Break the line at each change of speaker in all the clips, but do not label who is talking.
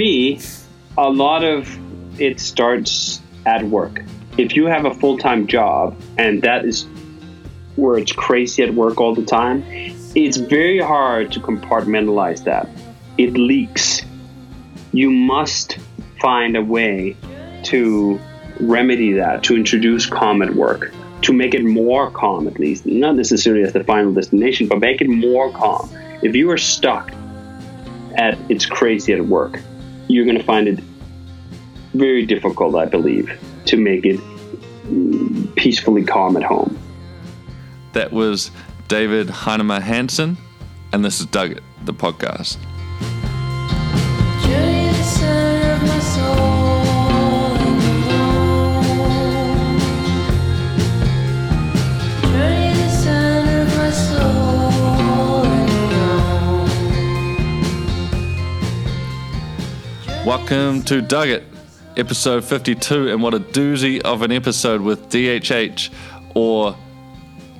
me, a lot of it starts at work. If you have a full time job and that is where it's crazy at work all the time, it's very hard to compartmentalize that. It leaks. You must find a way to remedy that, to introduce calm at work, to make it more calm at least, not necessarily as the final destination, but make it more calm. If you are stuck at it's crazy at work, you're going to find it very difficult, I believe, to make it peacefully calm at home.
That was David Heinemeier Hansson, and this is Doug the podcast. Welcome to Doug It, episode 52, and what a doozy of an episode with DHH or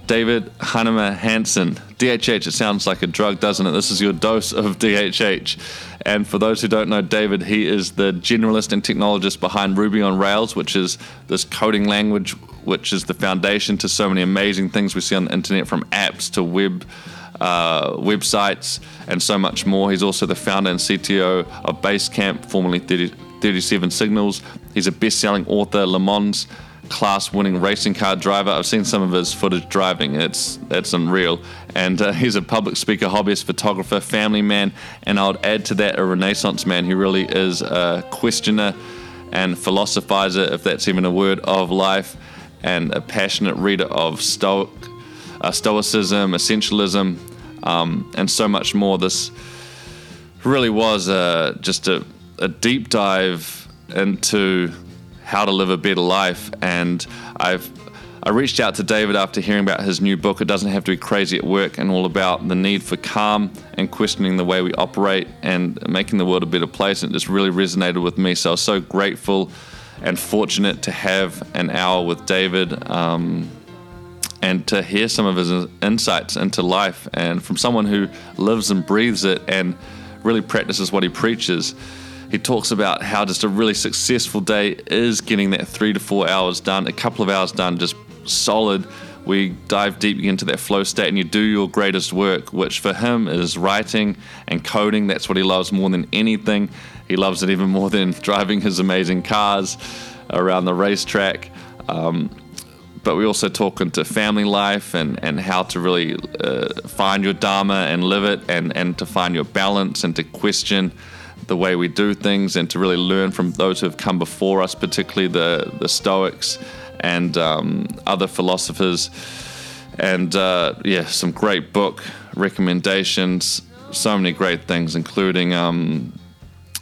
David Heinemeier Hansson. DHH, it sounds like a drug, doesn't it? This is your dose of DHH. And for those who don't know David, he is the generalist and technologist behind Ruby on Rails, which is this coding language, which is the foundation to so many amazing things we see on the internet from apps to web. Uh, websites and so much more. He's also the founder and CTO of Basecamp, formerly 30, 37 Signals. He's a best selling author, Le Mans class winning racing car driver. I've seen some of his footage driving. It's it's unreal. And uh, he's a public speaker, hobbyist, photographer, family man, and I would add to that a renaissance man. He really is a questioner and philosophizer, if that's even a word, of life, and a passionate reader of Stoic, uh, Stoicism, Essentialism, um, and so much more. This really was uh, just a, a deep dive into how to live a better life. And I've I reached out to David after hearing about his new book. It doesn't have to be crazy at work, and all about the need for calm and questioning the way we operate and making the world a better place. And it just really resonated with me. So I was so grateful and fortunate to have an hour with David. Um, and to hear some of his insights into life and from someone who lives and breathes it and really practices what he preaches he talks about how just a really successful day is getting that three to four hours done, a couple of hours done, just solid. We dive deep into that flow state and you do your greatest work, which for him is writing and coding. That's what he loves more than anything. He loves it even more than driving his amazing cars around the racetrack. Um, but we also talk into family life and, and how to really uh, find your dharma and live it and, and to find your balance and to question the way we do things and to really learn from those who have come before us, particularly the, the Stoics and um, other philosophers. And uh, yeah, some great book recommendations, so many great things, including um,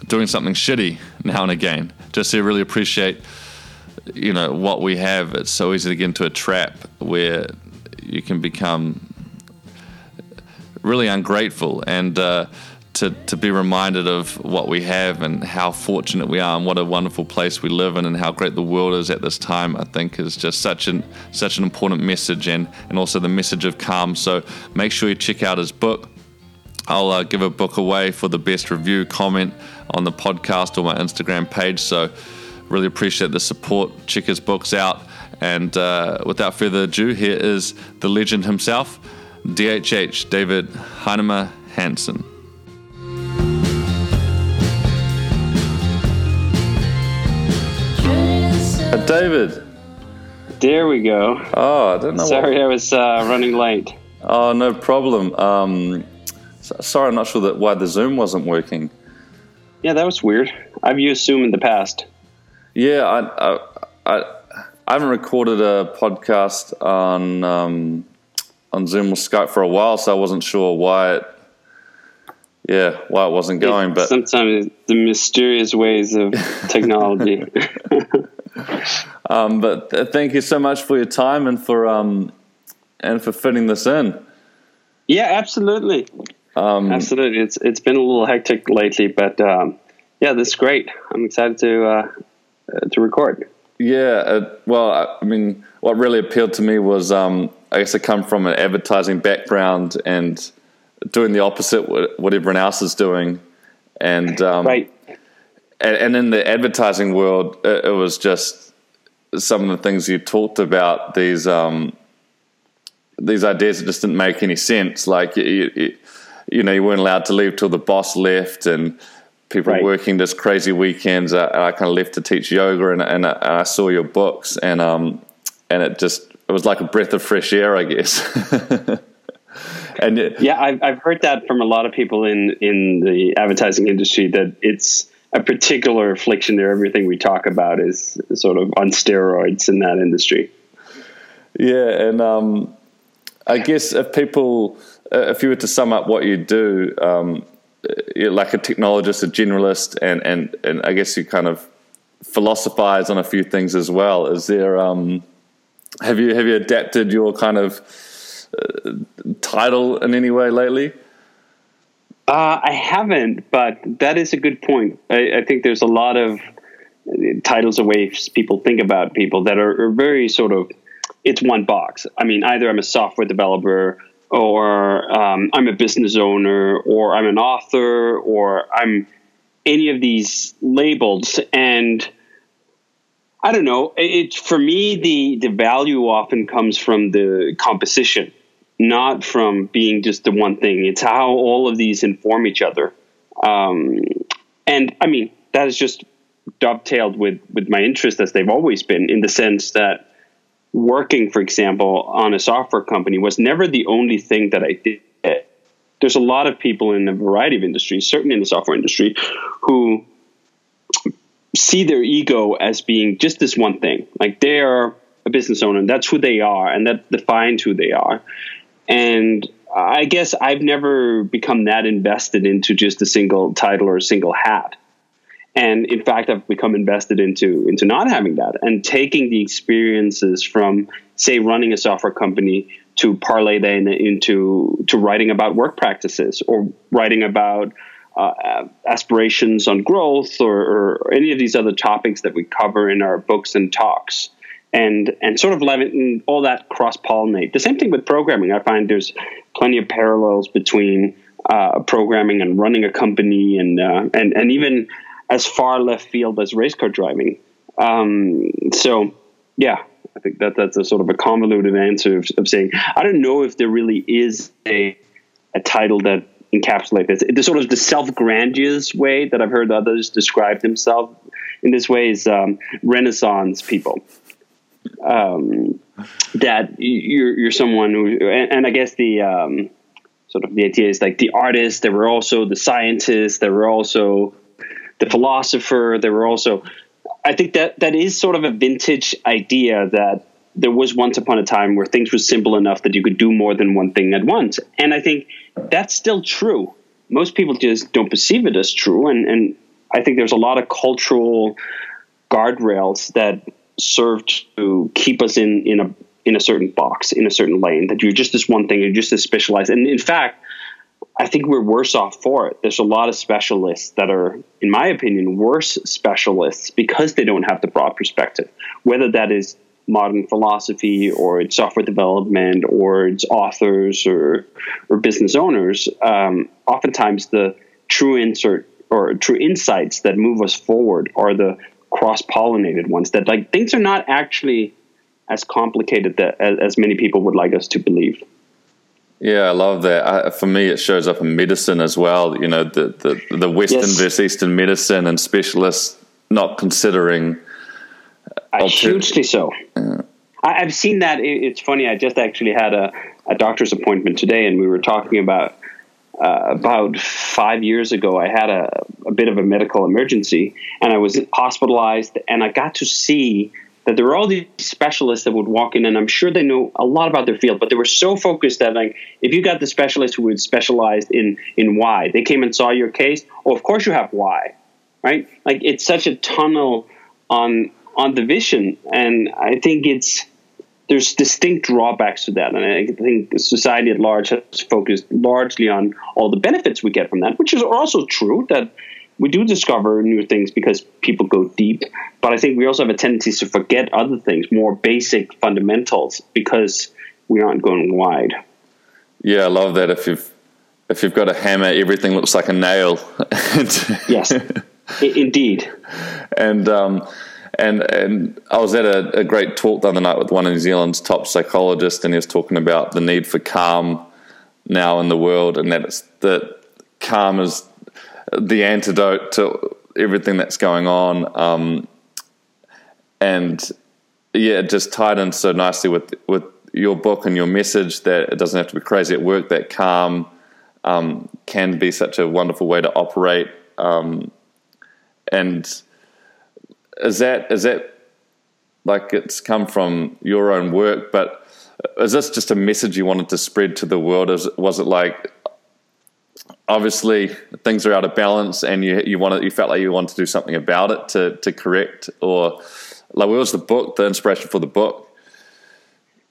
doing something shitty now and again. Just to really appreciate, you know, what we have. It's so easy to get into a trap where you can become really ungrateful and. Uh, to, to be reminded of what we have and how fortunate we are and what a wonderful place we live in and how great the world is at this time, I think is just such an such an important message and, and also the message of calm. So make sure you check out his book. I'll uh, give a book away for the best review comment on the podcast or my Instagram page. So really appreciate the support. Check his books out. And uh, without further ado, here is the legend himself, DHH, David Heinemeier Hansson. Uh, David.
There we go.
Oh, I don't know.
Sorry, what... I was uh, running late.
Oh, no problem. Um, sorry, I'm not sure that why the Zoom wasn't working.
Yeah, that was weird. I've used Zoom in the past.
Yeah, I, I, I, I haven't recorded a podcast on um, on Zoom or Skype for a while, so I wasn't sure why it yeah, why it wasn't going. But
sometimes the mysterious ways of technology.
um, but th- thank you so much for your time and for um, and for fitting this in.
Yeah, absolutely. Um, absolutely. It's it's been a little hectic lately, but um, yeah, this is great. I'm excited to uh, to record.
Yeah, uh, well, I mean, what really appealed to me was um, I guess I come from an advertising background and doing the opposite what everyone else is doing, and um,
right
and, and in the advertising world, it, it, was just some of the things you talked about. These um, these ideas that just didn't make any sense. Like you, you, you know, you weren't allowed to leave till the boss left, and people right. working this crazy weekends. I, I, kind of left to teach yoga, and, and, I, and I saw your books, and um, and it just it was like a breath of fresh air, I guess.
and it, yeah, I've I've heard that from a lot of people in in the advertising industry that it's a particular affliction there. Everything we talk about is sort of on steroids in that industry.
Yeah, and um, I guess if people, uh, if you were to sum up what you do, um, like a technologist, a generalist, and and and I guess you kind of philosophize on a few things as well. Is there um, have you have you adapted your kind of uh, title in any way lately?
Uh, I haven't, but that is a good point. I, I, think there's a lot of titles or ways people think about people that are, are, very sort of it's one box. I mean, either I'm a software developer, or um, I'm a business owner, or I'm an author, or I'm any of these labels, and I don't know. It for me the the value often comes from the composition, not from being just the one thing. It's how all of these inform each other, um, and I mean that is just dovetailed with with my interest as they've always been in the sense that working, for example, on a software company was never the only thing that I did. There's a lot of people in a variety of industries, certainly in the software industry, who see their ego as being just this one thing. Like they are a business owner, and that's who they are, and that defines who they are. And I guess I've never become that invested into just a single title or a single hat. And in fact, I've become invested into into not having that and taking the experiences from, say, running a software company to parlay them into to writing about work practices or writing about uh, aspirations on growth or, or, any of these other topics that we cover in our books and talks. And and sort of all that cross pollinate the same thing with programming. I find there's plenty of parallels between uh, programming and running a company and uh, and and even as far left field as race car driving um, so yeah i think that that's a sort of a convoluted answer of, of saying i don't know if there really is a a title that encapsulates this. The sort of the self-grandiose way that I've heard others describe themselves in this way is um, Renaissance people. Um, that you're you're someone who, and, and I guess the um, sort of the idea is like the artists. There were also the scientists. There were also the philosopher. There were also. I think that that is sort of a vintage idea that there was once upon a time where things were simple enough that you could do more than one thing at once. And I think that's still true. Most people just don't perceive it as true. And, and I think there's a lot of cultural guardrails that serve to keep us in, in a in a certain box, in a certain lane, that you're just this one thing, you're just this specialized. And in fact, I think we're worse off for it. There's a lot of specialists that are, in my opinion, worse specialists because they don't have the broad perspective. Whether that is modern philosophy or it's software development or it's authors or or business owners, um, oftentimes the true insert or true insights that move us forward are the cross pollinated ones that like things are not actually as complicated that, as, as many people would like us to believe.
Yeah, I love that. For me, it shows up in medicine as well. You know, the the, the Western yes. versus Eastern medicine and specialists not considering
uh, hugely so. Yeah. I, have seen that. it's funny. I just actually had a, a doctor's appointment today, and we were talking about uh, about five years ago. I had a, a bit of a medical emergency, and I was hospitalized, and I got to see that there were all these specialists that would walk in, and I'm sure they know a lot about their field, but they were so focused that like if you got the specialist who was specialized in in Y, they came and saw your case. Oh, of course you have Y, right? Like it's such a tunnel on on the vision, and I think it's there's distinct drawbacks to that, and I think society at large has focused largely on all the benefits we get from that, which is also true that we do discover new things because people go deep, but I think we also have a tendency to forget other things, more basic fundamentals, because we aren't going wide.
Yeah, I love that. If you've if you've got a hammer, everything looks like a nail.
yes. Indeed.
and um, and and I was at a, a, great talk the other night with one of New Zealand's top psychologists, and he was talking about the need for calm now in the world, and that it's that calm is the antidote to everything that's going on. Um, and yeah, it just tied in so nicely with with your book and your message that it doesn't have to be crazy at work. That calm um, can be such a wonderful way to operate. Um, and is that is that like it's come from your own work, but is this just a message you wanted to spread to the world? Is, was it like obviously things are out of balance and you you wanted you felt like you wanted to do something about it to to correct or like where was the book the inspiration for the book?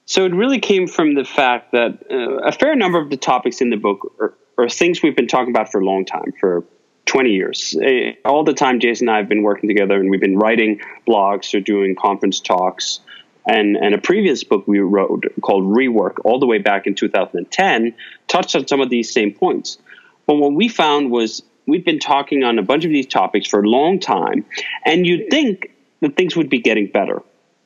So it really came from the fact that uh, a fair number of the topics in the book are, are things we've been talking about for a long time, for 20 years. All the time, Jason and I have been working together and we've been writing blogs or doing conference talks. And, and a previous book we wrote called Rework, all the way back in 2010, touched on some of these same points. But what we found was we've been talking on a bunch of these topics for a long time, and you'd think that things would be getting better.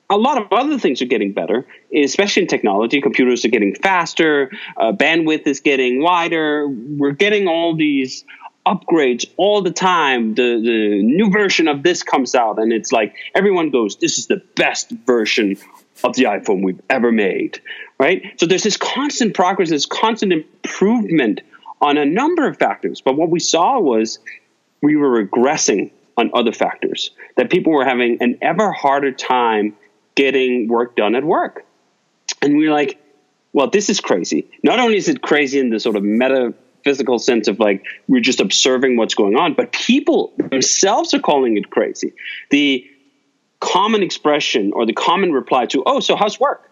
A lot of other things are getting better, especially in technology. Computers are getting faster, uh, bandwidth is getting wider. We're getting all these upgrades all the time. The the new version of this comes out, and it's like everyone goes, "This is the best version of the iPhone we've ever made." Right? So there's this constant progress, this constant improvement on a number of factors. But what we saw was we were regressing on other factors. That people were having an ever harder time getting work done at work, and we we're like, "Well, this is crazy." Not only is it crazy in the sort of meta physical sense of like we're just observing what's going on, but people themselves are calling it crazy. The common expression or the common reply to, oh, so how's work?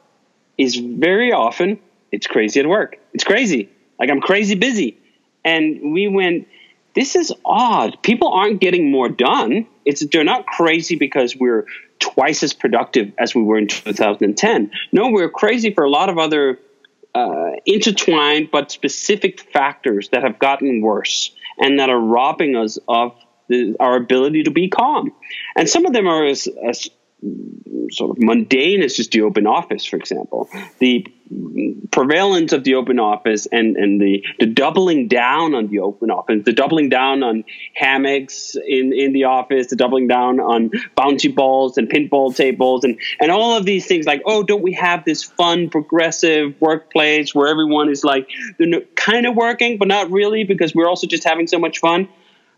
is very often, it's crazy at work. It's crazy. Like I'm crazy busy. And we went, this is odd. People aren't getting more done. It's they're not crazy because we're twice as productive as we were in 2010. No, we're crazy for a lot of other uh, intertwined but specific factors that have gotten worse and that are robbing us of the, our ability to be calm. And some of them are as, as sort of mundane as just the open office, for example. The prevalence of the open office and, and the, the doubling down on the open office, the doubling down on hammocks in, in the office, the doubling down on bouncy balls and pinball tables and, and all of these things like, oh, don't we have this fun, progressive workplace where everyone is like kind of working, but not really because we're also just having so much fun?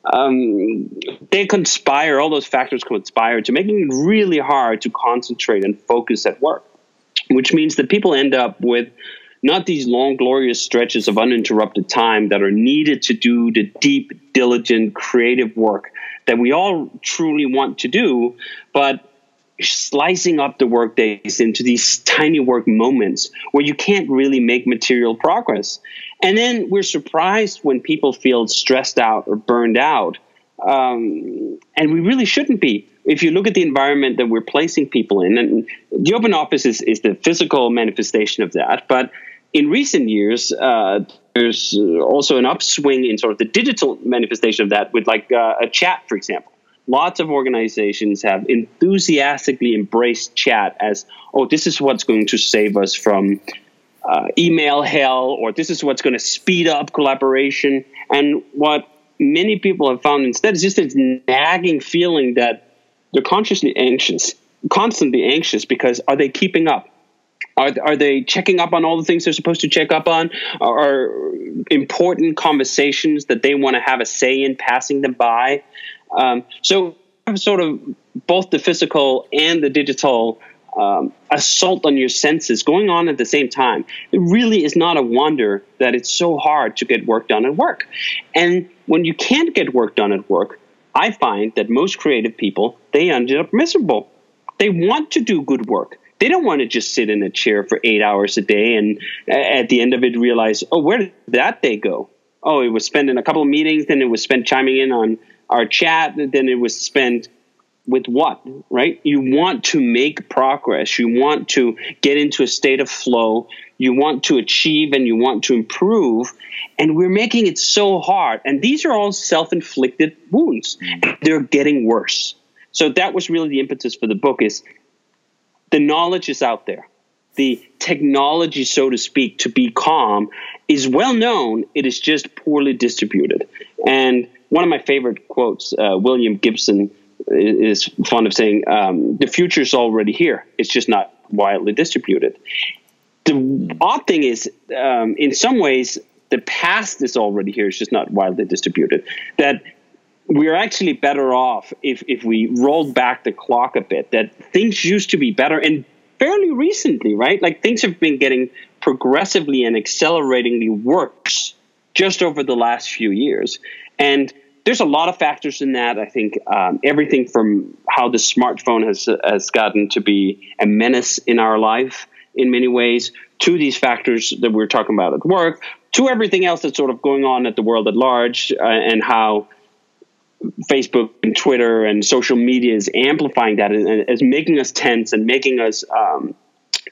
Um, they conspire, all those factors conspire to making it really hard to concentrate and focus at work, which means that people end up with not these long, glorious stretches of uninterrupted time that are needed to do the deep, diligent, creative work that we all truly want to do, but slicing up the work days into these tiny work moments where you can't really make material progress. And then we're surprised when people feel stressed out or burned out. Um, and we really shouldn't be. If you look at the environment that we're placing people in, and the open office is, is the physical manifestation of that, but in recent years, uh, there's also an upswing in sort of the digital manifestation of that with like uh, a chat, for example. Lots of organizations have enthusiastically embraced chat as, oh, this is what's going to save us from uh, email hell, or this is what's going to speed up collaboration. And what many people have found instead is just this nagging feeling that they're consciously anxious, constantly anxious because are they keeping up? Are, are they checking up on all the things they're supposed to check up on? Are important conversations that they want to have a say in passing them by? Um, so, sort of both the physical and the digital um, assault on your senses going on at the same time. It really is not a wonder that it's so hard to get work done at work. And when you can't get work done at work, I find that most creative people they end up miserable. They want to do good work. They don't want to just sit in a chair for eight hours a day and at the end of it realize, oh, where did that day go? Oh, it was spent in a couple of meetings, then it was spent chiming in on our chat, then it was spent with what, right? You want to make progress. You want to get into a state of flow. You want to achieve and you want to improve. And we're making it so hard. And these are all self inflicted wounds. They're getting worse. So that was really the impetus for the book is the knowledge is out there. The technology, so to speak, to be calm is well known. It is just poorly distributed. And one of my favorite quotes, uh, William Gibson is fond of saying, um, the future is already here. It's just not widely distributed. The odd thing is, um, in some ways, the past is already here. It's just not widely distributed. That we're actually better off if, if we rolled back the clock a bit, that things used to be better and fairly recently, right? Like things have been getting progressively and acceleratingly worse just over the last few years. And there's a lot of factors in that. I think um, everything from how the smartphone has has gotten to be a menace in our life in many ways, to these factors that we're talking about at work, to everything else that's sort of going on at the world at large, uh, and how Facebook and Twitter and social media is amplifying that and is making us tense and making us um,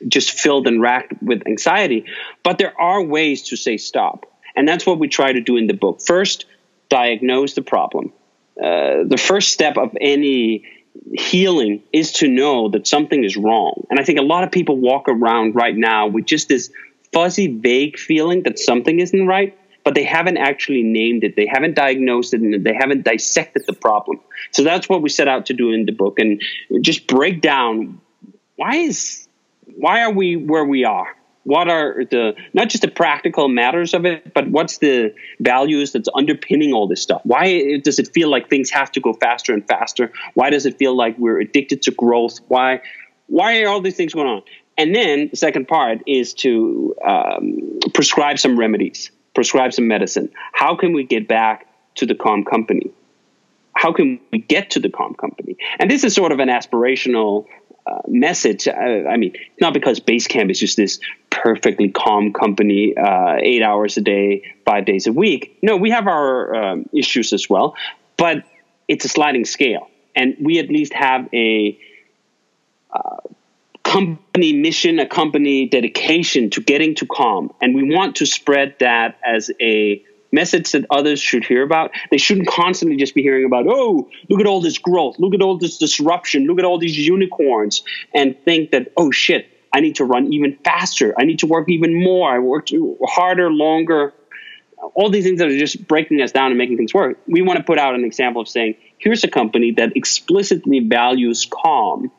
just filled and racked with anxiety. But there are ways to say stop. And that's what we try to do in the book. First, diagnose the problem. Uh, the first step of any healing is to know that something is wrong. And I think a lot of people walk around right now with just this fuzzy, vague feeling that something isn't right, but they haven't actually named it. They haven't diagnosed it and they haven't dissected the problem. So that's what we set out to do in the book and just break down why is why are we where we are? What are the not just the practical matters of it but what's the values that's underpinning all this stuff? Why does it feel like things have to go faster and faster? Why does it feel like we're addicted to growth? Why why are all these things going on? And then the second part is to um, prescribe some remedies prescribe some medicine. How can we get back to the calm company? How can we get to the calm company? And this is sort of an aspirational message. Uh, I mean, not because Basecamp is just this perfectly calm company, uh, eight hours a day, five days a week. No, we have our um, issues as well, but it's a sliding scale, and we at least have a uh, company mission, a company dedication to getting to calm, and we want to spread that as a message that others should hear about. They shouldn't constantly just be hearing about, oh, look at all this growth, look at all this disruption, look at all these unicorns, and think that, oh shit, I need to run even faster. I need to work even more. I work harder, longer. All these things that are just breaking us down and making things work. We want to put out an example of saying, here's a company that explicitly values calm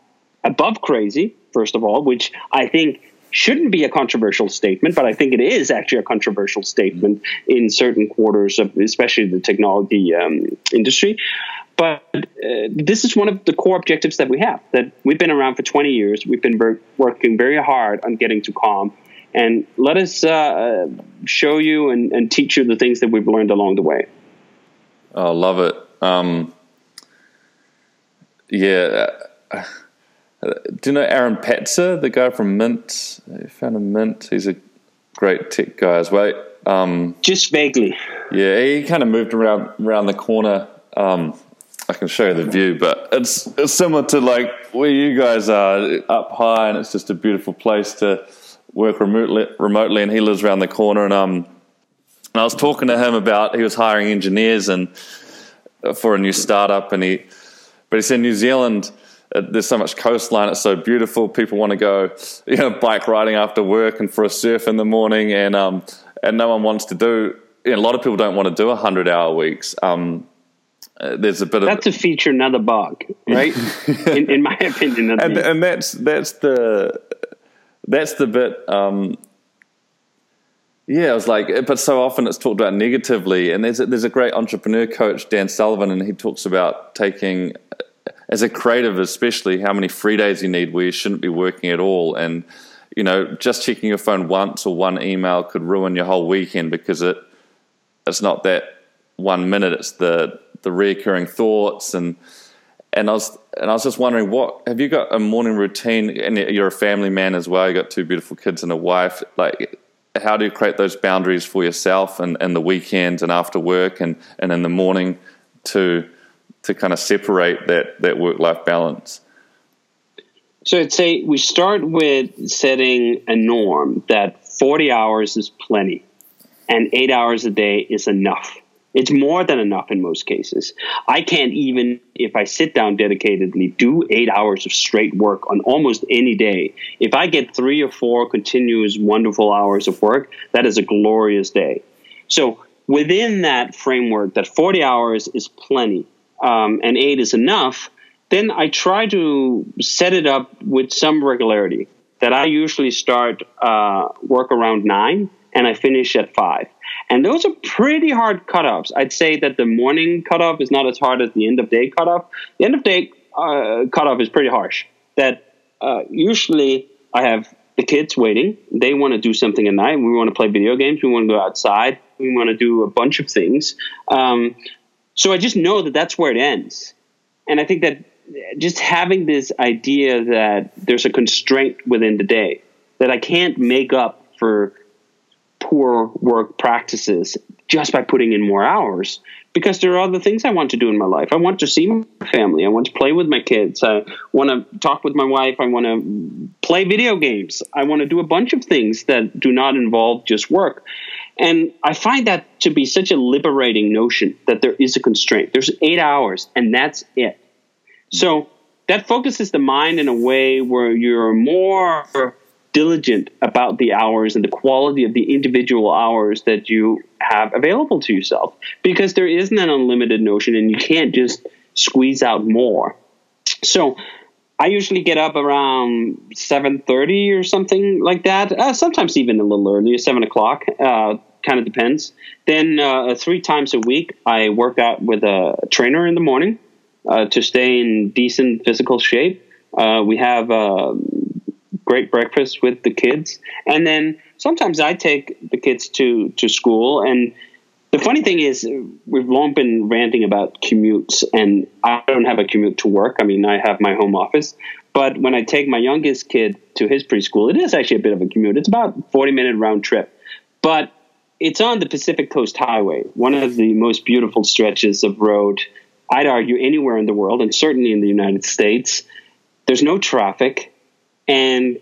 above crazy, first of all, which I think shouldn't be a controversial statement, but I think it is actually a controversial statement in certain quarters of, especially the technology um, industry. But uh, this is one of the core objectives that we have. That we've been around for 20 years. We've been ver- working very hard on getting to calm, and let us uh, show you and, and, teach you the things that we've learned along the way.
I oh, love it. Um, yeah. Do you know Aaron Patzer, the guy from Mint? He founded Mint. He's a great tech guy as well. Um,
Just vaguely.
Yeah, he kind of moved around around the corner. Um, I can show you the view, but it's it's similar to like where you guys are up high, and it's just a beautiful place to work remotely. Remotely, and he lives around the corner. And um, and I was talking to him about he was hiring engineers and for a new startup, and he, but he said New Zealand there's so much coastline. It's so beautiful. People want to go, you know, bike riding after work and for a surf in the morning, and um, and no one wants to do. You know, a lot of people don't want to do hundred hour weeks. Um, uh, there's a bit
that's
of
that's a feature, not a bug, right? in, in, my opinion,
and, and that's that's the that's the bit. Um, yeah, I was like, but so often it's talked about negatively, and there's a, there's a great entrepreneur coach, Dan Sullivan, and he talks about taking as a creative, especially how many free days you need where you shouldn't be working at all. And, you know, just checking your phone once or one email could ruin your whole weekend because it it's not that one minute, it's the the recurring thoughts. And and I was and I was just wondering what have you got a morning routine? And you're a family man as well, you got two beautiful kids and a wife, like how do you create those boundaries for yourself and, and the weekends and after work and, and in the morning to to kind of separate that that work life balance?
So I'd say we start with setting a norm that 40 hours is plenty and eight hours a day is enough. It's more than enough in most cases. I can't even, if I sit down dedicatedly, do eight hours of straight work on almost any day. If I get three or four continuous, wonderful hours of work, that is a glorious day. So within that framework, that 40 hours is plenty um, and eight is enough, then I try to set it up with some regularity. That I usually start uh, work around nine and I finish at five. And those are pretty hard cutoffs. I'd say that the morning cutoff is not as hard as the end of day cutoff. The end of day uh, cutoff is pretty harsh. That uh, usually I have the kids waiting. They want to do something at night. We want to play video games. We want to go outside. We want to do a bunch of things. Um, so I just know that that's where it ends. And I think that just having this idea that there's a constraint within the day that I can't make up for poor work practices just by putting in more hours because there are other things I want to do in my life. I want to see my family. I want to play with my kids. I want to talk with my wife. I want to play video games. I want to do a bunch of things that do not involve just work. And I find that to be such a liberating notion that there is a constraint. There's eight hours, and that's it. So that focuses the mind in a way where you're more diligent about the hours and the quality of the individual hours that you have available to yourself. Because there isn't an unlimited notion and you can't just squeeze out more. So i usually get up around 7.30 or something like that. Uh, sometimes even a little earlier 7 o'clock uh, kind of depends. Then uh, three times a week i work out with a trainer in the morning uh, to stay in decent physical shape. Uh, we have um, great breakfast with the kids. And then sometimes I take the kids to, to school. And the funny thing is, we've long been ranting about commutes, and I don't have a commute to work. I mean, I have my home office. But when I take my youngest kid to his preschool, it is actually a bit of a commute. It's about 40 minute round trip. But it's on the Pacific Coast Highway, one of the most beautiful stretches of road, I'd argue, anywhere in the world, and certainly in the United States. There's no traffic and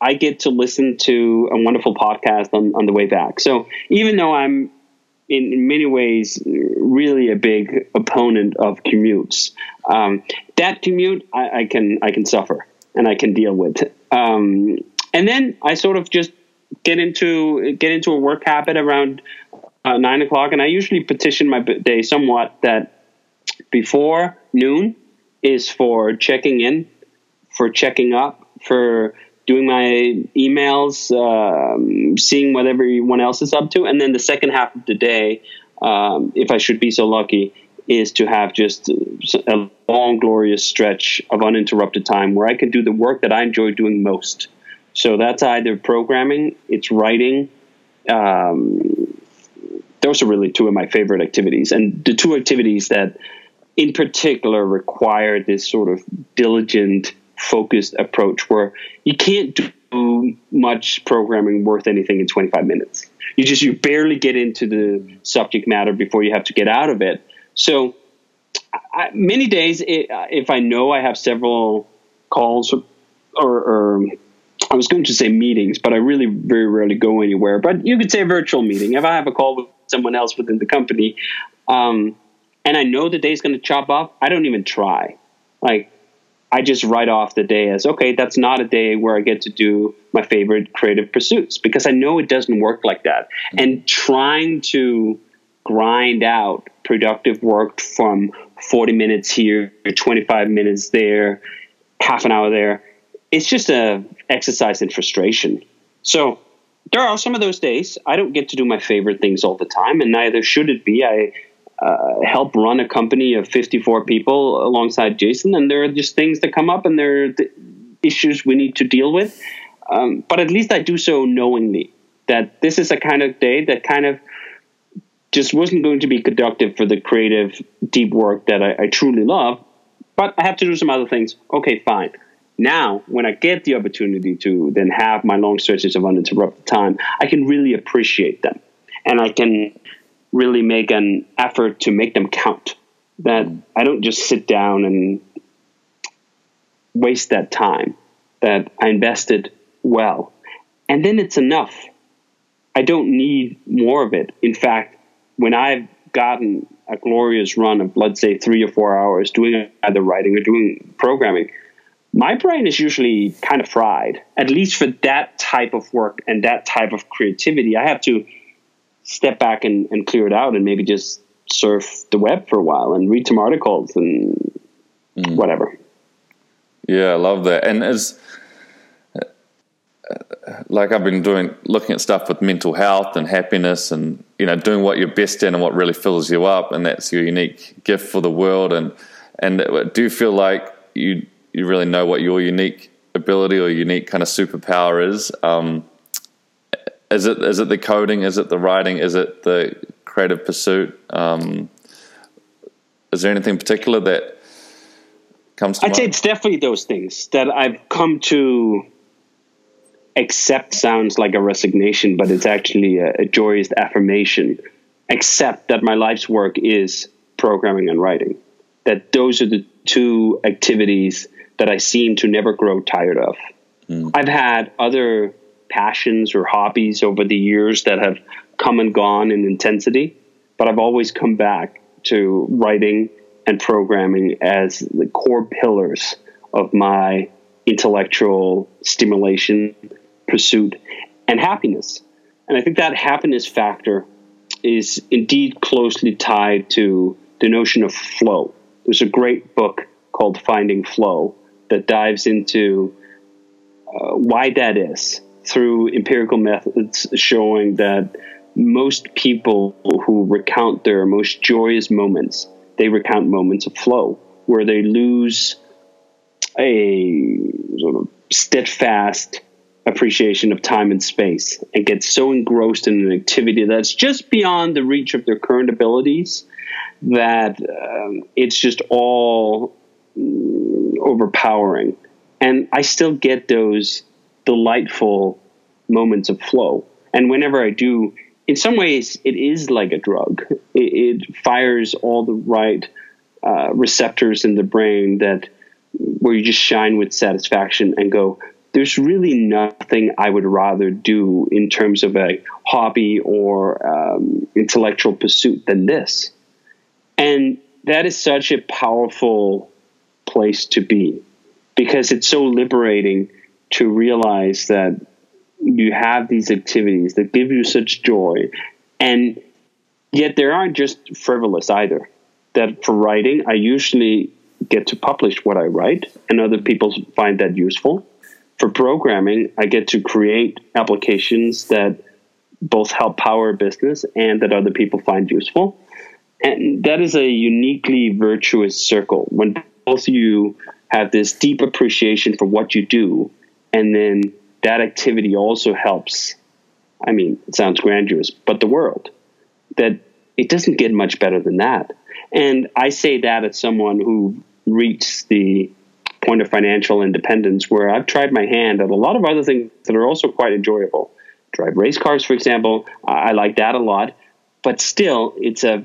I get to listen to a wonderful podcast on, on the way back. So even though I'm in, in many ways really a big opponent of commutes, um, that commute I, I, can I can suffer and I can deal with. Um, and then I sort of just get into get into a work habit around uh, nine o'clock, and I usually petition my day somewhat that before noon is for checking in, for checking up, for doing my emails, um, seeing what everyone else is up to, and then the second half of the day, um, if I should be so lucky, is to have just a long, glorious stretch of uninterrupted time where I can do the work that I enjoy doing most. So that's either programming, it's writing. Um, those are really two of my favorite activities, and the two activities that, in particular, require this sort of diligent focused approach where you can't do much programming worth anything in 25 minutes. You just you barely get into the subject matter before you have to get out of it. So I, many days, it, if I know I have several calls or, or, I was going to say meetings, but I really very rarely go anywhere. But you could say virtual meeting. If I have a call with someone else within the company, um, and I know the day's going to chop off, I don't even try. Like I just write off the day as okay, that's not a day where I get to do my favorite creative pursuits because I know it doesn't work like that. Mm-hmm. And trying to grind out productive work from 40 minutes here, 25 minutes there, half an hour there, it's just a exercise in frustration. So there are some of those days I don't get to do my favorite things all the time, and neither should it be. I uh, help run a company of 54 people alongside Jason, and there are just things that come up, and there are issues we need to deal with. Um, but at least I do so knowingly that this is a kind of day that kind of just wasn't going to be conductive for the creative, deep work that I, I truly love. But I have to do some other things. Okay, fine. Now, when I get the opportunity to then have my long stretches of uninterrupted time, I can really appreciate them. And I can really make an effort to make them count. that I don't just sit down and waste that time, that I invested well. And then it's enough. I don't need more of it. In fact, when I've gotten a glorious run of, let's say, three or four hours doing either writing or doing programming, my brain is usually kind of fried, at least for that type of work and that type of creativity. I have to step back and, and clear it out and maybe just surf the web for a while and read some articles and mm. whatever.
Yeah, I love that. And as like I've been doing, looking at stuff with mental health and happiness, and you know, doing what you're best in and what really fills you up, and that's your unique gift for the world. And and do you feel like you you really know what your unique ability or unique kind of superpower is? Um, is it is it the coding? Is it the writing? Is it the creative pursuit? Um, is there anything particular that comes to
I'd
mind?
say it's definitely those things that I've come to accept sounds like a resignation, but it's actually a, a joyous affirmation. Accept that my life's work is programming and writing. That those are the two activities that I seem to never grow tired of. Mm. I've had other passions or hobbies over the years that have come and gone in intensity, but I've always come back to writing and programming as the core pillars of my intellectual stimulation, pursuit, and happiness. And I think that happiness factor is indeed closely tied to the notion of flow. There's a great book called Finding Flow that dives into uh, why that is through empirical methods showing that most people who recount their most joyous moments they recount moments of flow where they lose a sort of steadfast appreciation of time and space and get so engrossed in an activity that's just beyond the reach of their current abilities that um, it's just all mm, overpowering. And I still get those delightful moments of flow. And whenever I do, in some ways, it is like a drug. It, it fires all the right uh, receptors in the brain that where you just shine with satisfaction and go. There's really nothing I would rather do in terms of a hobby or um, intellectual pursuit than this. And that is such a powerful place to be because it's so liberating to realize that you have these activities that give you such joy. And yet they aren't just frivolous either. That for writing i usually get to publish what i write and other people find that useful. For programming i get to create applications that both help power a business and that other people find useful. And that is a uniquely virtuous circle. When both you have this deep appreciation for what you do and then that activity also helps. I mean, it sounds grandiose, but the world that it doesn't get much better than that. And I say that as someone who reached the point of financial independence where I've tried my hand at a lot of other things that are also quite enjoyable. Drive race cars, for example. I like that a lot, but still, it's a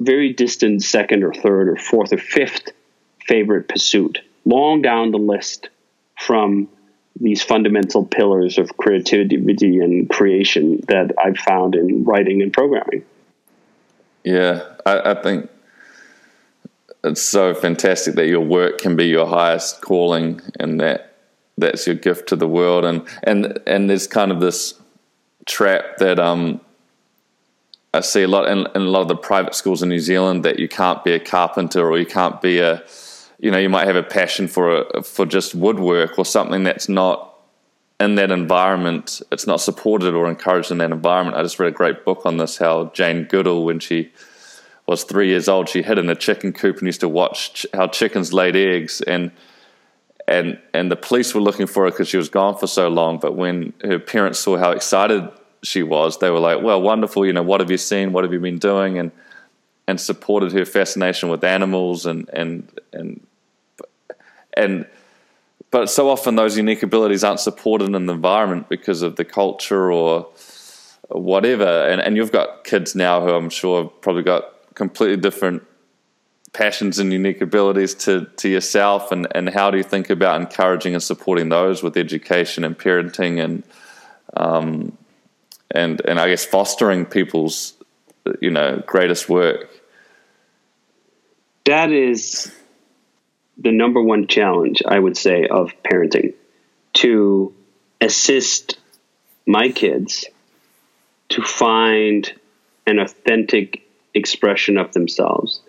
very distant second or third or fourth or fifth favorite pursuit, long down the list from these fundamental pillars of creativity and creation that I've found in writing and programming.
Yeah, I, I, think it's so fantastic that your work can be your highest calling and that that's your gift to the world. And and and there's kind of this trap that um I see a lot in, in a lot of the private schools in New Zealand that you can't be a carpenter or you can't be a you know you might have a passion for a, for just woodwork or something that's not in that environment. It's not supported or encouraged in that environment. I just read a great book on this how jane goodall when she was three years old she hid in a chicken coop and used to watch ch- how chickens laid eggs. And and and the police were looking for her because she was gone for so long. But when her parents saw how excited she was they were like well wonderful you know what have you seen? What have you been doing? And and supported her fascination with animals and and and and but so often those unique abilities aren't supported in the environment because of the culture or whatever. And and you've got kids now who I'm sure have probably got completely different passions and unique abilities to, to yourself and, and how do you think about encouraging and supporting those with education and parenting and um, and and I guess fostering people's you know greatest work
that is the number one challenge I would say of parenting to assist my kids to find an authentic expression of themselves.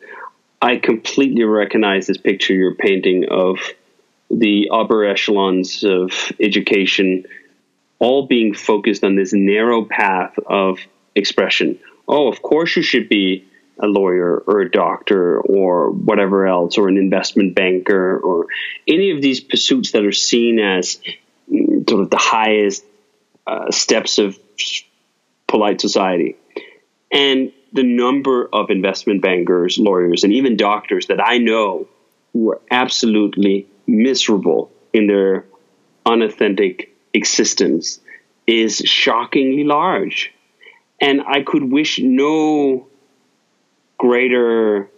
I completely recognize this picture you're painting of the upper echelons of education all being focused on this narrow path of expression. Oh, of course you should be a lawyer or a doctor or whatever else, or an investment banker, or any of these pursuits that are seen as mm, sort of the highest uh, steps of polite society. And the number of investment bankers, lawyers, and even doctors that I know who are absolutely miserable in their unauthentic existence is shockingly large. And I could wish no greater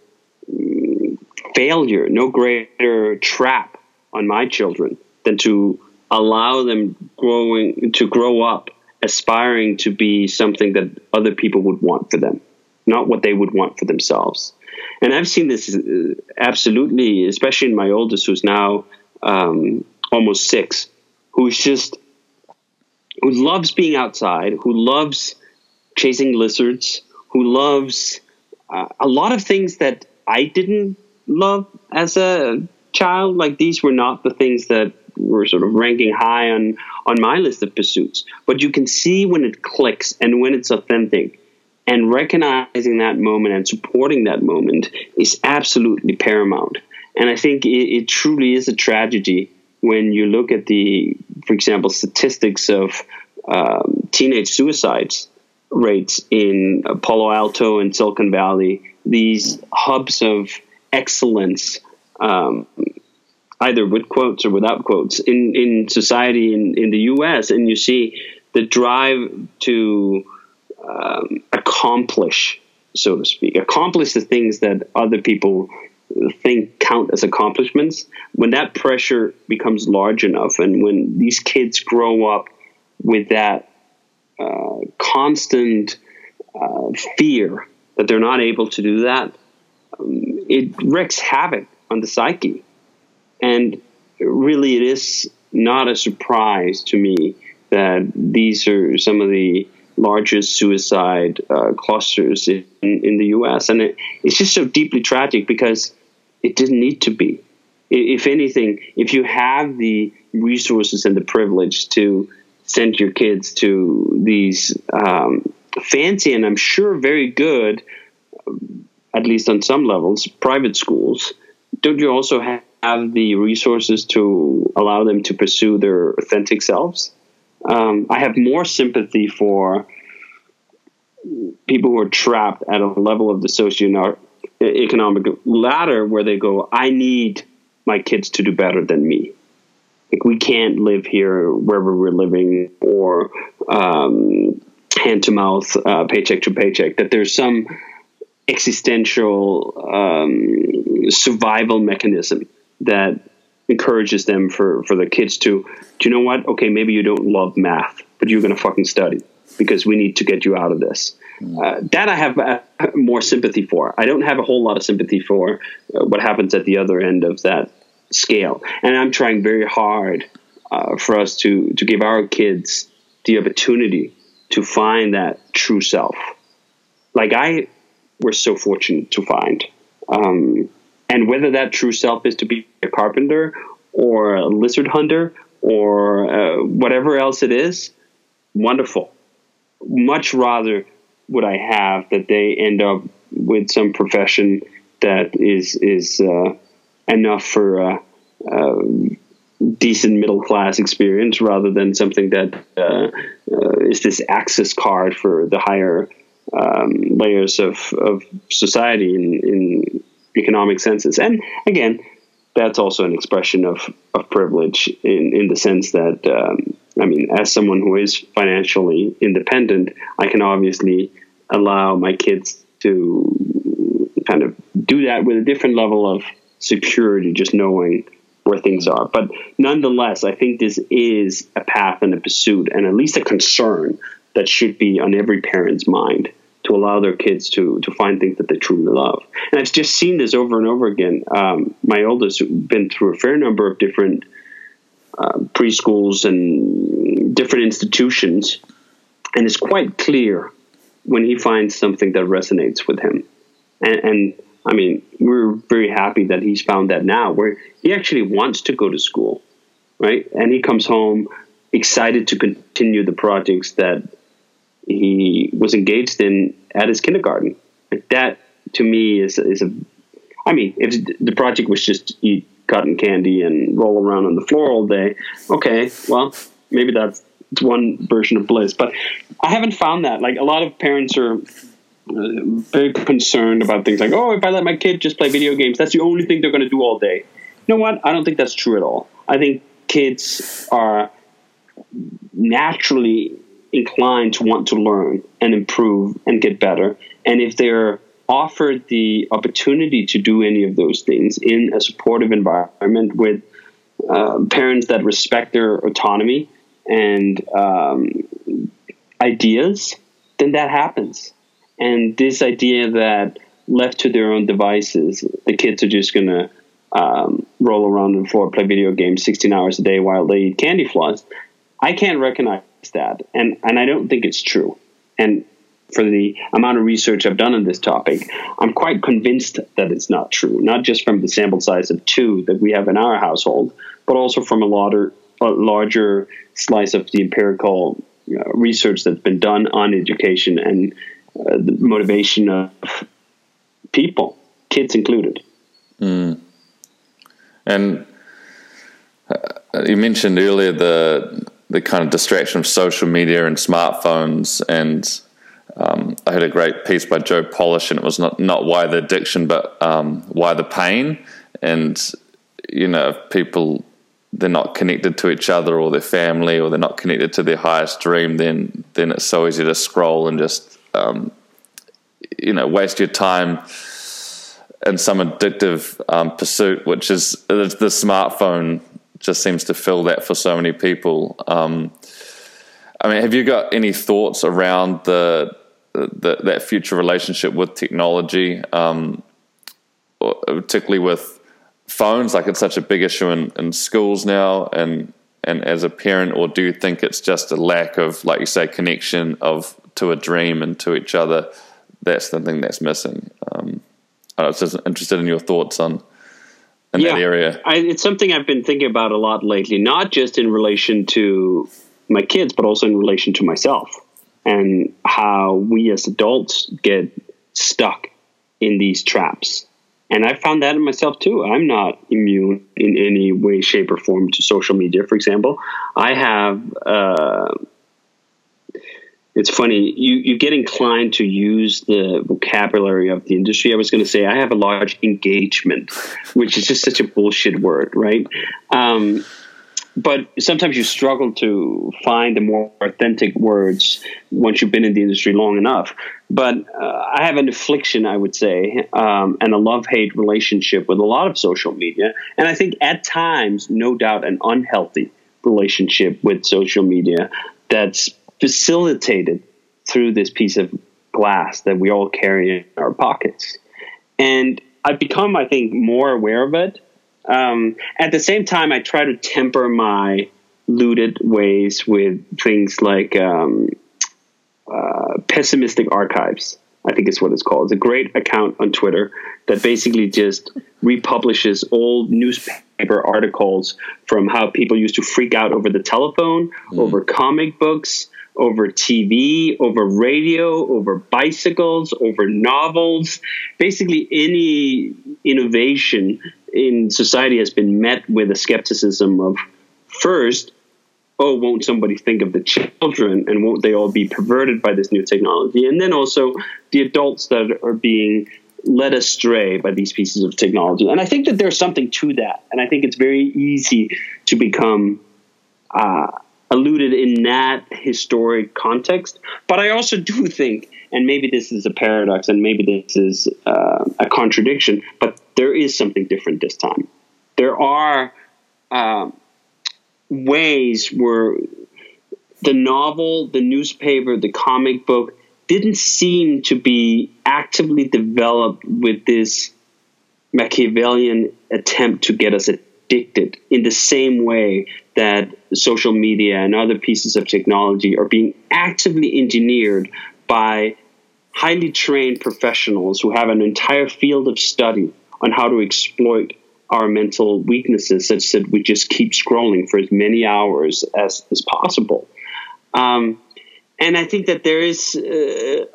mm, failure, no greater trap on my children than to allow them growing to grow up aspiring to be something that other people would want for them not what they would want for themselves. And I've seen this uh, absolutely, especially in my oldest, who's now um, almost six, who's just who loves being outside, who loves chasing lizards, who loves uh, a lot of things that I didn't love as a child. Like these were not the things that were sort of ranking high on on my list of pursuits. But you can see when it clicks and when it's authentic and recognizing that moment and supporting that moment is absolutely paramount. And I think it, it truly is a tragedy when you look at the, for example, statistics of um, teenage suicides rates in Palo Alto and Silicon Valley, these hubs of excellence, um, either with quotes or without quotes, in, in society in, in the US. And you see the drive to um, accomplish, so to speak, accomplish the things that other people think count as accomplishments, when that pressure becomes large enough, and when these kids grow up with that uh, constant uh, fear that they're not able to do that, um, it wreaks havoc on the psyche. And really, it is not a surprise to me that these are some of the largest suicide uh, clusters in, in the US. And it, it's just so deeply tragic because it didn't need to be. If anything, if you have the resources and the privilege to send your kids to these um, fancy and I'm sure very good, at least on some levels, private schools, don't you also have the resources to allow them to pursue their authentic selves? um, I have more sympathy for people who are trapped at a level of the socioeconomic ladder where they go, I need my kids to do better than me. Like we can't live here wherever we're living or um, hand to mouth, uh, paycheck to paycheck. That there's some existential um, survival mechanism that encourages them for for the kids to do you know what okay maybe you don't love math but you're going to fucking study because we need to get you out of this mm. uh, that i have uh, more sympathy for i don't have a whole lot of sympathy for uh, what happens at the other end of that scale and i'm trying very hard uh, for us to to give our kids the opportunity to find that true self like i were so fortunate to find um, and whether that true self is to be a carpenter or a lizard hunter or uh, whatever else it is, wonderful. Much rather would I have that they end up with some profession that is is uh, enough for a, decent middle class experience, rather than something that uh, uh is this access card for the higher um, layers of, of society in, in economic senses. And again, that's also an expression of, of privilege in, in the sense that, um, I mean, as someone who is financially independent, I can obviously allow my kids to kind of do that with a different level of security, just knowing where things are. But nonetheless, I think this is a path and a pursuit, and at least a concern that should be on every parent's mind to allow their kids to to find things that they truly love. And I've just seen this over and over again. Um, my oldest been through a fair number of different uh, preschools and different institutions, and it's quite clear when he finds something that resonates with him. And, and I mean, we're very happy that he's found that now, where he actually wants to go to school, right? And he comes home excited to continue the projects that he was engaged in at his kindergarten. That to me is is a. I mean, if the project was just eat cotton candy and roll around on the floor all day, okay, well, maybe that's one version of bliss. But I haven't found that. Like a lot of parents are very concerned about things like, oh, if I let my kid just play video games, that's the only thing they're going to do all day. You know what? I don't think that's true at all. I think kids are naturally inclined to want to learn and improve and get better. And if they're offered the opportunity to do any of those things in a supportive environment with uh, parents that respect their autonomy and um, ideas, then that happens. And this idea that left to their own devices, the kids are just going to um, roll around on the floor, play video games 16 hours a day while they eat candy floss, I can't recognize that, and and I don't think it's true. And for the amount of research I've done on this topic, I'm quite convinced that it's not true. Not just from the sample size of two that we have in our household, but also from a larger a larger slice of the empirical know, research that's been done on education and the motivation of people, kids included.
Mm. And uh, you mentioned earlier the the kind of distraction of social media and smartphones. And um, I had a great piece by Joe Polish, and it was not not why the addiction, but um, why the pain. And you know, if people they're not connected to each other or their family, or they're not connected to their highest dream, then then it's so easy to scroll and just um, you know waste your time in some addictive um, pursuit, which is the smartphone just seems to fill that for so many people. Um, I mean, have you got any thoughts around the, the that future relationship with technology, um, particularly with phones? Like it's such a big issue in, in schools now, and and as a parent, or do you think it's just a lack of, like you say, connection of to a dream and to each other? That's the thing that's missing. Um, I was just interested in your thoughts on in yeah, that area?
I, it's something I've been thinking about a lot lately, not just in relation to my kids, but also in relation to myself and how we as adults get stuck in these traps. And I found that in myself too. I'm not immune in any way, shape, or form to social media, for example. I have. Uh, it's funny you, you get inclined to use the vocabulary of the industry. I was going to say i have a large engagement which is just such a bullshit word right? Um, but sometimes you struggle to find the more authentic words once you've been in the industry long enough. But uh, i have an affliction i would say um, and a love-hate relationship with a lot of social media. And i think at times no doubt an unhealthy relationship with social media that's facilitated through this piece of glass that we all carry in our pockets. And I've become, I think, more aware of it. Um, at the same time, I try to temper my Luddite ways with things like um, uh, pessimistic archives. I think is what it's called. It's a great account on Twitter that basically just republishes old newspaper articles from how people used to freak out over the telephone, mm. over comic books, over TV, over radio, over bicycles, over novels. Basically, any innovation in society has been met with a skepticism of first, oh, won't somebody think of the children and won't they all be perverted by this new technology? And then also the adults that are being led astray by these pieces of technology. And I think that there's something to that. And I think it's very easy to become. Uh, alluded in that historic context. But I also do think, and maybe this is a paradox, and maybe this is uh, a contradiction, but there is something different this time. There are uh, ways where the novel, the newspaper, the comic book didn't seem to be actively developed with this Machiavellian attempt to get us addicted in the same way that social media and other pieces of technology are being actively engineered by highly trained professionals who have an entire field of study on how to exploit our mental weaknesses such that we just keep scrolling for as many hours as, as possible. Um, and I think that there is, uh,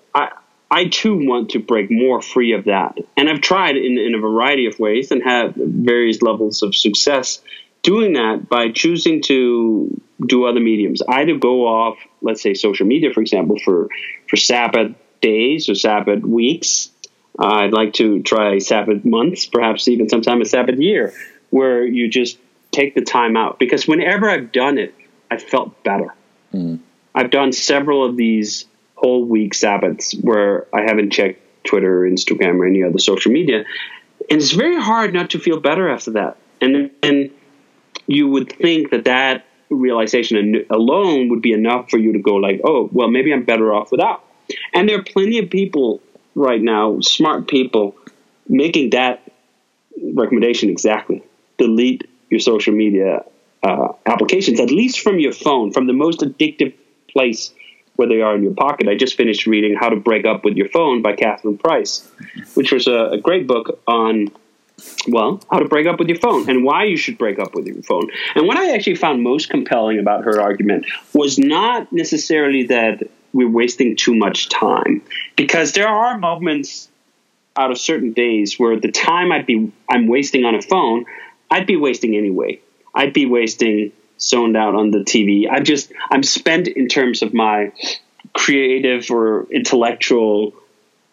I, too want to break more free of that. And I've tried in, in a variety of ways and had various levels of success doing that by choosing to do other mediums. Either go off, let's say social media, for example, for, for Sabbath days or Sabbath weeks. Uh, I'd like to try Sabbath months, perhaps even sometime a Sabbath year, where you just take the time out. Because whenever I've done it, I felt better. Mm. I've done several of these whole week Sabbaths where I haven't checked Twitter or Instagram or any other social media. And it's very hard not to feel better after that. And then you would think that that realization alone would be enough for you to go like, oh, well, maybe I'm better off without. And there are plenty of people right now, smart people, making that recommendation exactly. Delete your social media uh, applications, at least from your phone, from the most addictive place where they are in your pocket. I just finished reading How to Break Up with Your Phone by Catherine Price, which was a, a great book on well, how to break up with your phone and why you should break up with your phone. And what I actually found most compelling about her argument was not necessarily that we're wasting too much time, because there are moments out of certain days where the time I'd be I'm wasting on a phone, I'd be wasting anyway. I'd be wasting zoned out on the TV. I'm just I'm spent in terms of my creative or intellectual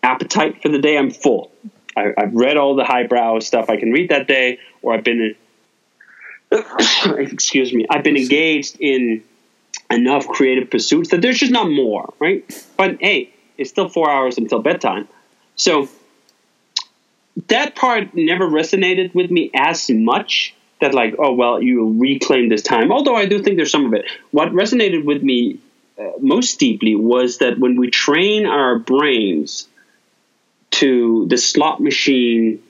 appetite for the day. I'm full. I, have read all the highbrow stuff I can read that day, or I've been excuse me. I've been engaged in enough creative pursuits that there's just not more, right? But hey, it's still four hours until bedtime, so that part never resonated with me as much that like oh well you reclaim this time although i do think there's some of it. What resonated with me uh, most deeply was that when we train our brains to the slot machine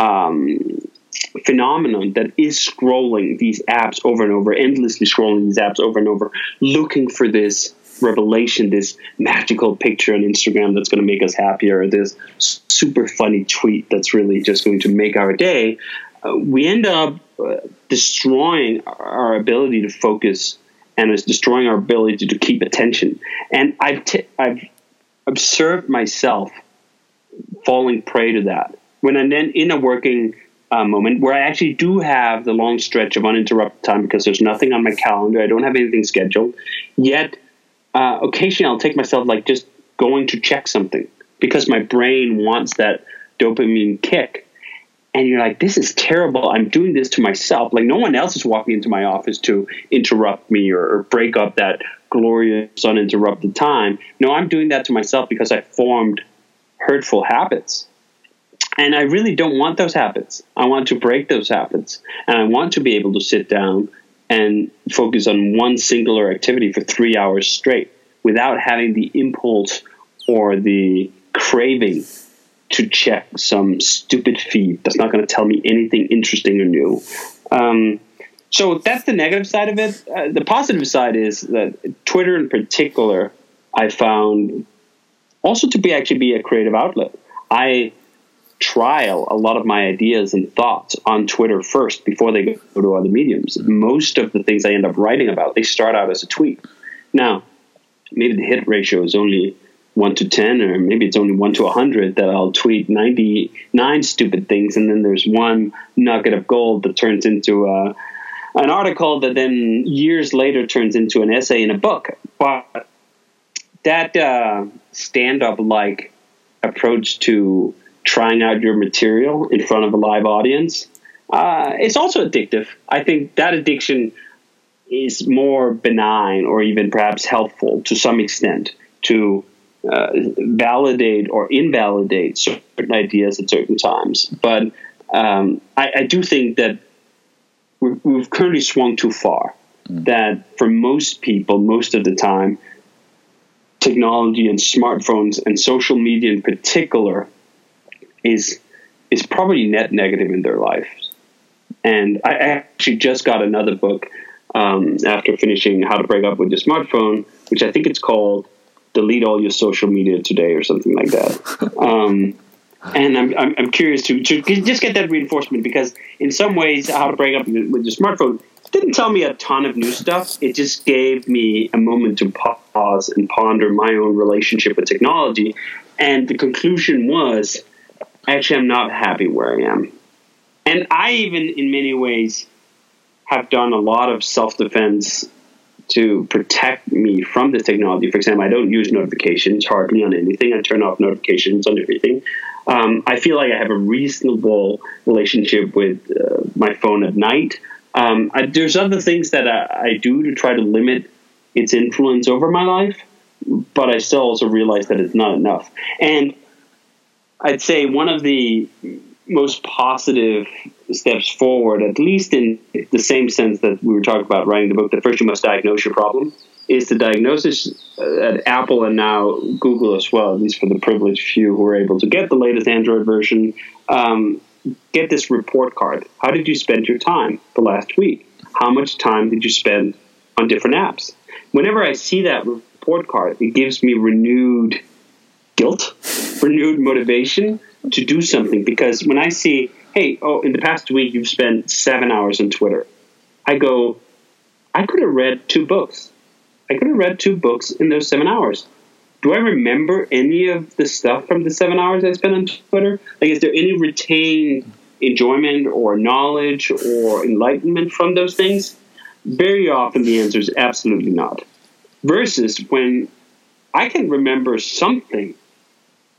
um, phenomenon that is scrolling these apps over and over endlessly scrolling these apps over and over looking for this revelation this magical picture on instagram that's going to make us happier this super funny tweet that's really just going to make our day we end up uh, destroying our ability to focus and it's destroying our ability to keep attention. And I've, t- I've observed myself falling prey to that when I'm then in a working uh, moment where I actually do have the long stretch of uninterrupted time because there's nothing on my calendar, I don't have anything scheduled. Yet, uh, occasionally I'll take myself like just going to check something because my brain wants that dopamine kick and you're like, this is terrible. I'm doing this to myself. Like no one else is walking into my office to interrupt me or, or, break up that glorious uninterrupted time. No, I'm doing that to myself because I formed hurtful habits. And I really don't want those habits. I want to break those habits. And I want to be able to sit down and focus on one singular activity for three hours straight without having the impulse or the craving to check some stupid feed that's not going to tell me anything interesting or new. Um, so that's the negative side of it. Uh, the positive side is that Twitter, in particular, I found also to be actually be a creative outlet. I trial a lot of my ideas and thoughts on Twitter first before they go to other mediums. Most of the things I end up writing about, they start out as a tweet. Now, maybe the hit ratio is only one to 10 or maybe it's only one to 100 that i'll tweet 99 stupid things and then there's one nugget of gold that turns into a, uh, an article that then years later turns into an essay in a book. But that uh, stand-up like approach to trying out your material in front of a live audience uh, it's also addictive. I think that addiction is more benign or even perhaps helpful to some extent to uh, validate or invalidate certain ideas at certain times. But um, I, I, do think that we have currently swung too far. Mm. That for most people, most of the time, technology and smartphones and social media in particular is is probably net negative in their lives. And I actually just got another book um, after finishing How to Break Up with Your Smartphone, which I think it's called Delete All Your Social Media Today or something like that. Um, and I'm, I'm, I'm, curious to, to just get that reinforcement because in some ways, How to Break Up with Your Smartphone didn't tell me a ton of new stuff. It just gave me a moment to pause and ponder my own relationship with technology. And the conclusion was actually, I'm not happy where I am. And I even, in many ways, have done a lot of self defense to protect me from this technology. For example, I don't use notifications hardly on anything. I turn off notifications on everything. Um, I feel like I have a reasonable relationship with uh, my phone at night. Um, I, there's other things that I, I, do to try to limit its influence over my life, but I still also realize that it's not enough. And I'd say one of the most positive steps forward, at least in the same sense that we were talking about writing the book, that first you must diagnose your problem, is the diagnosis at Apple and now Google as well, at least for the privileged few who are able to get the latest Android version, um, get this report card. How did you spend your time the last week? How much time did you spend on different apps? Whenever I see that report card, it gives me renewed guilt, renewed motivation to do something because when I see, hey, oh, in the past week you've spent seven hours on Twitter, I go, I could have read two books. I could have read two books in those seven hours. Do I remember any of the stuff from the seven hours I spent on Twitter? Like, is there any retained enjoyment or knowledge or enlightenment from those things? Very often the answer is absolutely not. Versus when I can remember something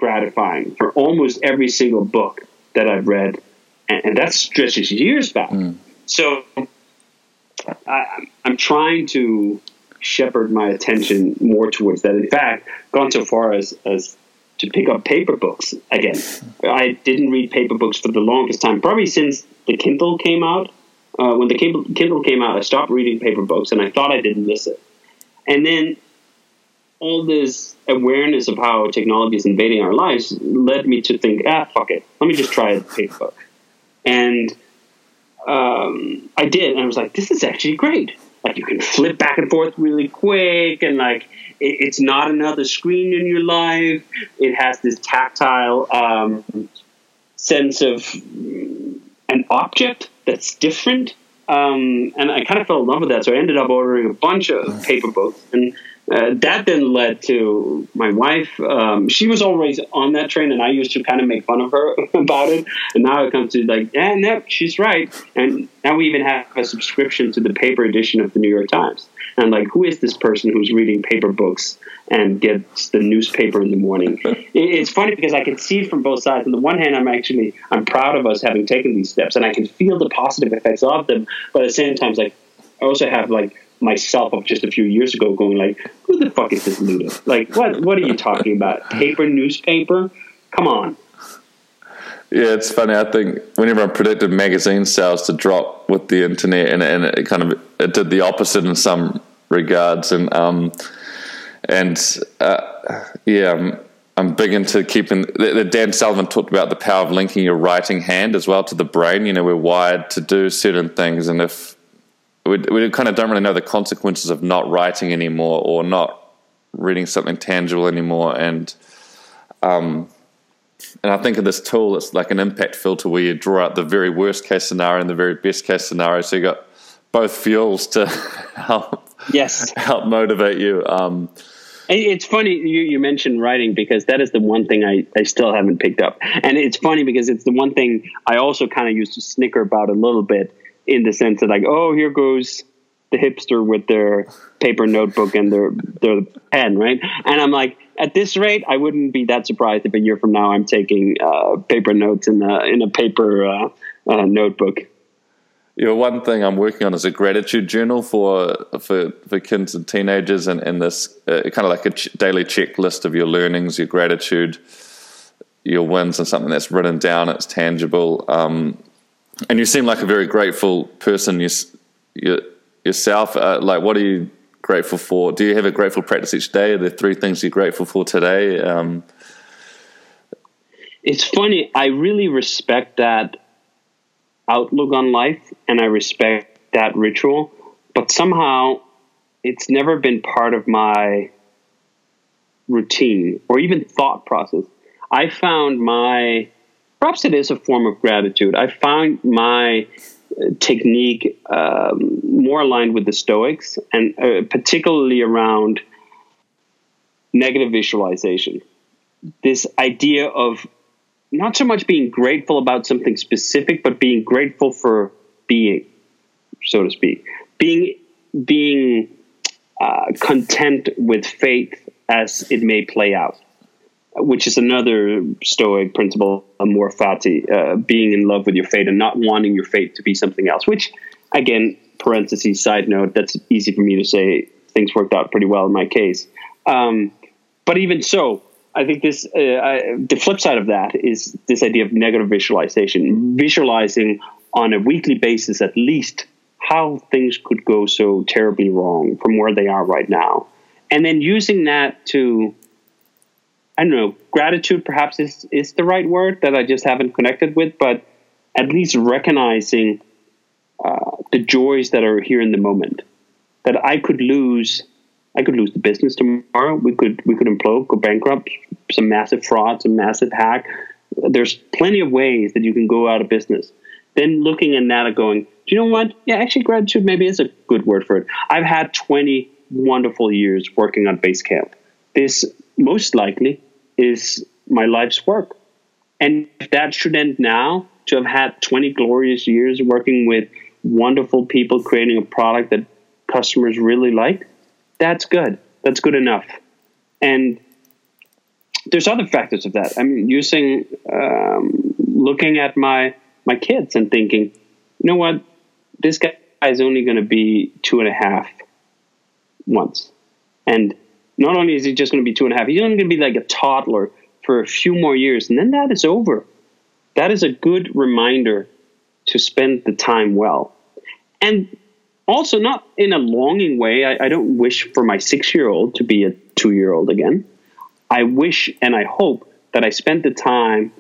gratifying for almost every single book that I've read, and, and that stretches years back. Mm. So I, I'm trying to shepherd my attention more towards that. In fact, gone so far as as to pick up paper books again. I didn't read paper books for the longest time, probably since the Kindle came out. Uh, when the Kindle came out, I stopped reading paper books, and I thought I didn't miss it. And then all this awareness of how technology is invading our lives led me to think, ah, fuck it, let me just try a paper book. And um, I did, and I was like, this is actually great. Like you can flip back and forth really quick, and like it, it's not another screen in your life. It has this tactile um, sense of an object that's different. Um, and I kind of fell in love with that, so I ended up ordering a bunch of paper books and uh, that then led to my wife. Um, she was always on that train, and I used to kind of make fun of her about it. And now it comes to like, yeah, no, she's right. And now we even have a subscription to the paper edition of the New York Times. And like, who is this person who's reading paper books and gets the newspaper in the morning? it's funny because I can see it from both sides. On the one hand, I'm actually I'm proud of us having taken these steps, and I can feel the positive effects of them. But at the same time, like I also have like myself of just a few years ago going like, who the fuck is this Luddite? Like, what what are you talking about? Paper newspaper? Come on.
Yeah, it's funny. I think whenever I predicted magazine sales to drop with the internet, and, and it kind of it did the opposite in some regards, and um, and uh, yeah, I'm, I'm big into keeping. The, the Dan Sullivan talked about the power of linking your writing hand as well to the brain. You know, we're wired to do certain things, and if we, we kind of don't really know the consequences of not writing anymore or not reading something tangible anymore. And um, and I think of this tool, it's like an impact filter where you draw out the very worst case scenario and the very best case scenario. So you got both fuels to help
yes
help motivate you. Um,
it's funny you, you mentioned writing because that is the one thing I, I still haven't picked up. And it's funny because it's the one thing I also kind of used to snicker about a little bit in the sense that like, oh, here goes the hipster with their paper notebook and their their pen, right? And I'm like, at this rate, I wouldn't be that surprised if a year from now I'm taking uh, paper notes in a in a paper uh, uh, notebook.
you know, one thing I'm working on is a gratitude journal for for, for kids and teenagers, and, and this uh, kind of like a ch- daily checklist of your learnings, your gratitude, your wins, and something that's written down. It's tangible, um, and you seem like a very grateful person you, you, yourself. Uh, like, what are you grateful for? Do you have a grateful practice each day? Are there three things you're grateful for today? Um,
it's funny. I really respect that outlook on life and I respect that ritual, but somehow it's never been part of my routine or even thought process. I found my perhaps it is a form of gratitude. I found my uh, technique um, more aligned with the Stoics and uh, particularly around negative visualization. This idea of not so much being grateful about something specific, but being grateful for being, so to speak, being being uh, content with faith as it may play out, which is another Stoic principle, amor fati, uh, being in love with your fate and not wanting your fate to be something else. Which, again, parentheses side note, that's easy for me to say. Things worked out pretty well in my case, um, but even so, I think this uh, I, the flip side of that is this idea of negative visualization, visualizing on a weekly basis at least how things could go so terribly wrong from where they are right now, and then using that to I don't know gratitude perhaps is is the right word that I just haven't connected with, but at least recognizing uh, the joys that are here in the moment that I could lose I could lose the business tomorrow. We could we could implode, go bankrupt, some massive fraud, some massive hack. There's plenty of ways that you can go out of business. Then looking at that and going, do you know what? Yeah, actually, gratitude maybe is a good word for it. I've had 20 wonderful years working on Basecamp. This most likely is my life's work. And that should end now, to have had 20 glorious years working with wonderful people creating a product that customers really like, that's good. That's good enough. And there's other factors of that. I mean, using um, looking at my my kids and thinking, you know what, this guy is only going to be two and a half once, and not only is he just going to be two and a half, he's only going to be like a toddler for a few more years, and then that is over. That is a good reminder to spend the time well. And also not in a longing way. I, I don't wish for my six year old to be a two year old again. I wish and I hope that I spent the time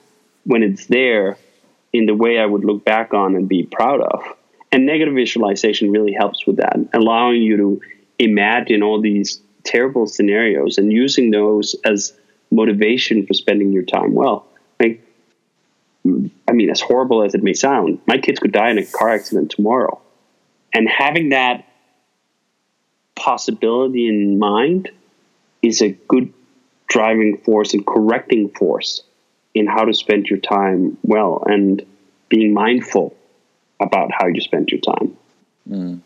when it's there in the way I would look back on and be proud of. And negative visualization really helps with that, allowing you to imagine all these terrible scenarios and using those as motivation for spending your time well. Like, I mean, as horrible as it may sound, my kids could die in a car accident tomorrow and having that possibility in mind is a good driving force and correcting force in how to spend your time well and being mindful about how you spend your time.
Mm.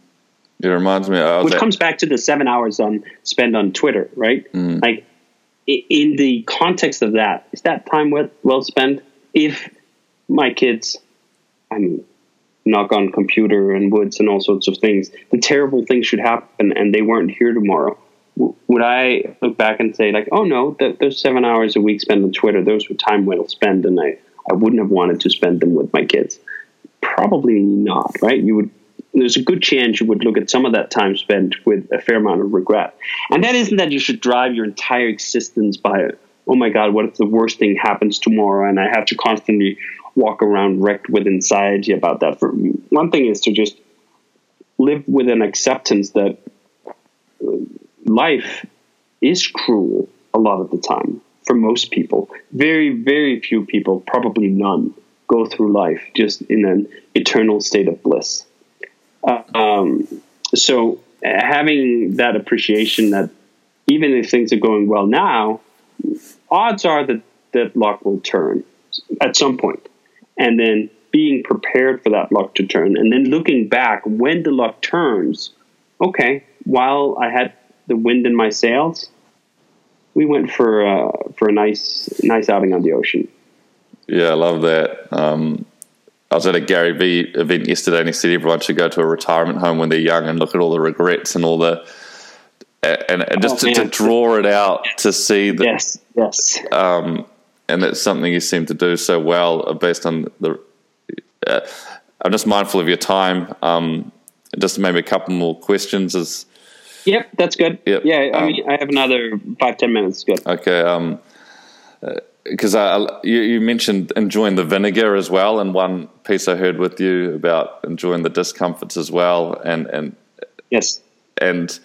It reminds me,
which that- comes back to the seven hours on spent on Twitter, right? Mm. Like in the context of that, is that time well, well spent? If my kids, I mean, knock on computer and woods and all sorts of things. The terrible things should happen, and they weren't here tomorrow. would I look back and say like, oh no, th- those seven hours a week spent on Twitter, those were time well spent, and I I wouldn't have wanted to spend them with my kids. Probably not, right? You would. There's a good chance you would look at some of that time spent with a fair amount of regret. And that isn't that you should drive your entire existence by, oh my God, what if the worst thing happens tomorrow and I have to constantly walk around wrecked with anxiety about that. For one thing is to just live with an acceptance that life is cruel a lot of the time for most people. Very, very few people, probably none, go through life just in an eternal state of bliss. Um, so having that appreciation that even if things are going well now, odds are that that luck will turn at some point. And then being prepared for that luck to turn and then looking back when the luck turns okay while i had the wind in my sails we went for uh, for a nice nice outing on the ocean.
Yeah i love that. Um, I was at a Gary Vee event yesterday, and he said everyone should go to a retirement home when they're young and look at all the regrets and all the and, and just oh, to, to, draw it out to see that
yes, yes,
um, and that's something you seem to do so well uh, based on the. Uh, I'm just mindful of your time. Um, just maybe a couple more questions. Is
yep, that's good. Yep. Yeah, I um, mean, I have another five ten minutes. Good.
Okay. Um, because you, you, mentioned enjoying the vinegar as well, and one piece I heard with you about enjoying the discomforts as well, and and
yes,
and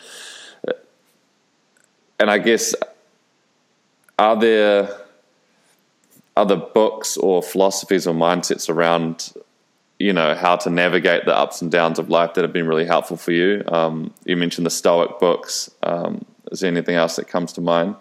and I guess are there other books or philosophies or mindsets around you know how to navigate the ups and downs of life that have been really helpful for you? Um, you mentioned the stoic books. Um, is there anything else that comes to mind?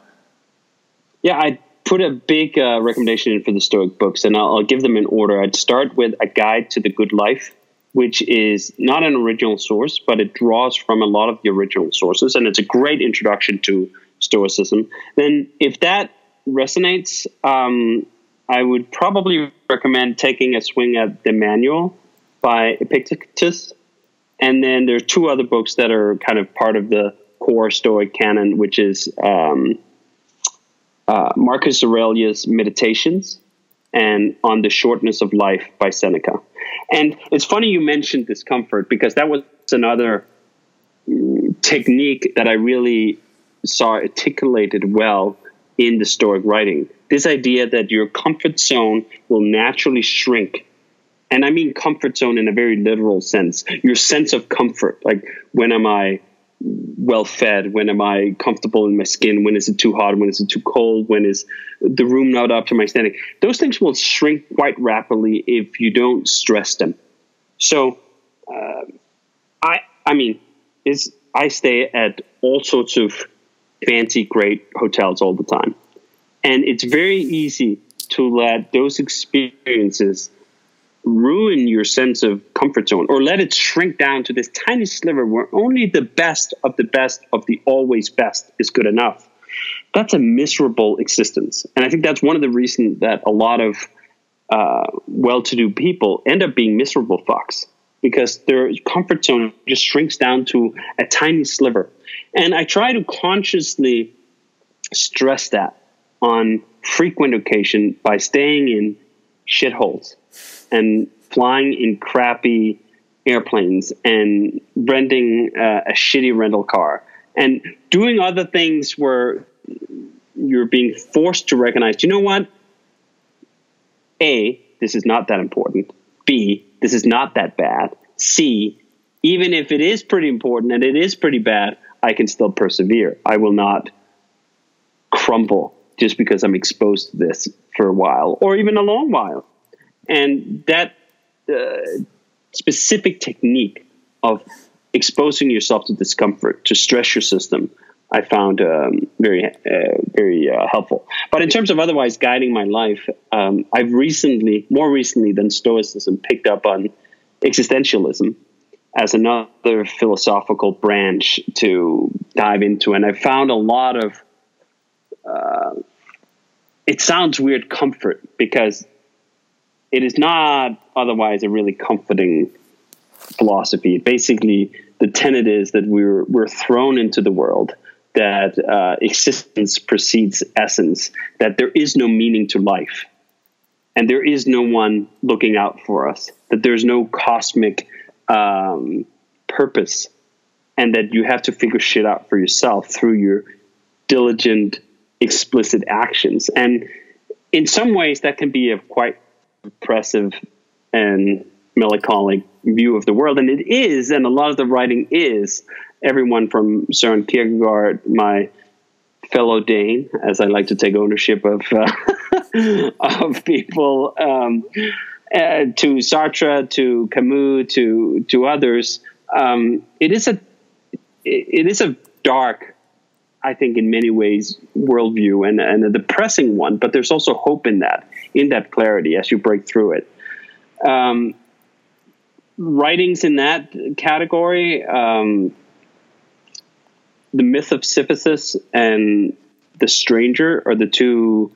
Yeah i put a big uh, recommendation in for the stoic books and I'll, I'll give them in order i'd start with a guide to the good life which is not an original source but it draws from a lot of the original sources and it's a great introduction to stoicism then if that resonates um, I would probably recommend taking a swing at the manual by Epictetus. And then there are two other books that are kind of part of the core Stoic canon, which is um, uh, Marcus Aurelius' Meditations and On the Shortness of Life by Seneca. And it's funny you mentioned discomfort because that was another mm, technique that I really saw articulated well in the Stoic writing this idea that your comfort zone will naturally shrink and i mean comfort zone in a very literal sense your sense of comfort like when am i well fed? When am i comfortable in my skin? When is it too hot? When is it too cold? When is the room not up to my standing? Those things will shrink quite rapidly if you don't stress them. So uh, i i mean is i stay at all sorts of fancy great hotels all the time. And it's very easy to let those experiences ruin your sense of comfort zone or let it shrink down to this tiny sliver where only the best of the best of the always best is good enough. That's a miserable existence. And I think that's one of the reasons that a lot of uh, well to do people end up being miserable fucks because their comfort zone just shrinks down to a tiny sliver. And I try to consciously stress that on frequent occasion by staying in shitholes and flying in crappy airplanes and renting uh, a shitty rental car and doing other things where you're being forced to recognize, you know what? A, this is not that important. B, this is not that bad. C, even if it is pretty important and it is pretty bad, I can still persevere. I will not crumble just because I'm exposed to this for a while or even a long while. And that uh, specific technique of exposing yourself to discomfort to stress your system, I found um, very, uh, very uh, helpful. But in terms of otherwise guiding my life, um, I've recently, more recently than Stoicism, picked up on existentialism as another philosophical branch to dive into. And I found a lot of uh, it sounds weird comfort because it is not otherwise a really comforting philosophy. Basically, the tenet is that we're we're thrown into the world, that uh, existence precedes essence, that there is no meaning to life, and there is no one looking out for us, that there's no cosmic um, purpose, and that you have to figure shit out for yourself through your diligent explicit actions. And in some ways, that can be a quite oppressive and melancholic view of the world. And it is, and a lot of the writing is. Everyone from Søren Kierkegaard, my fellow Dane, as I like to take ownership of uh, of people, um, uh, to Sartre, to Camus, to to others. Um, it is a it is a dark I think, in many ways, worldview and, and a depressing one, but there's also hope in that, in that clarity as you break through it. Um, writings in that category, um, The Myth of Sisyphus and The Stranger are the two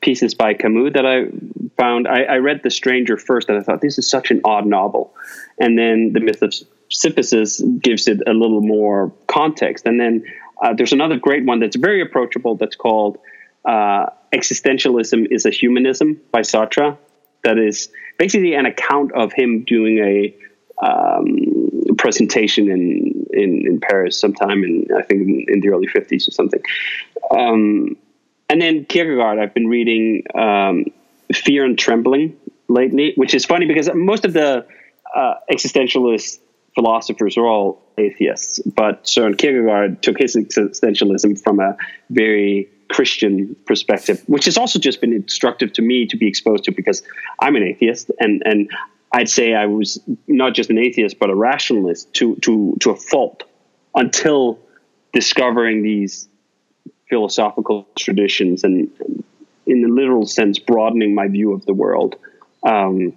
pieces by Camus that I found. I, I, read The Stranger first, and I thought this is such an odd novel, and then The Myth of Sisyphus gives it a little more context, and then uh, there's another great one that's very approachable that's called uh, "Existentialism is a Humanism" by Sartre. That is basically an account of him doing a um, presentation in, in, in Paris sometime in I think in, in the early 50s or something. Um, and then Kierkegaard, I've been reading um, Fear and Trembling lately, which is funny because most of the uh, existentialist philosophers are all atheists, but Søren Kierkegaard took his existentialism from a very Christian perspective, which has also just been instructive to me to be exposed to because I'm an atheist and and I'd say I was not just an atheist but a rationalist to to to a fault until discovering these philosophical traditions and, in the literal sense, broadening my view of the world. Um,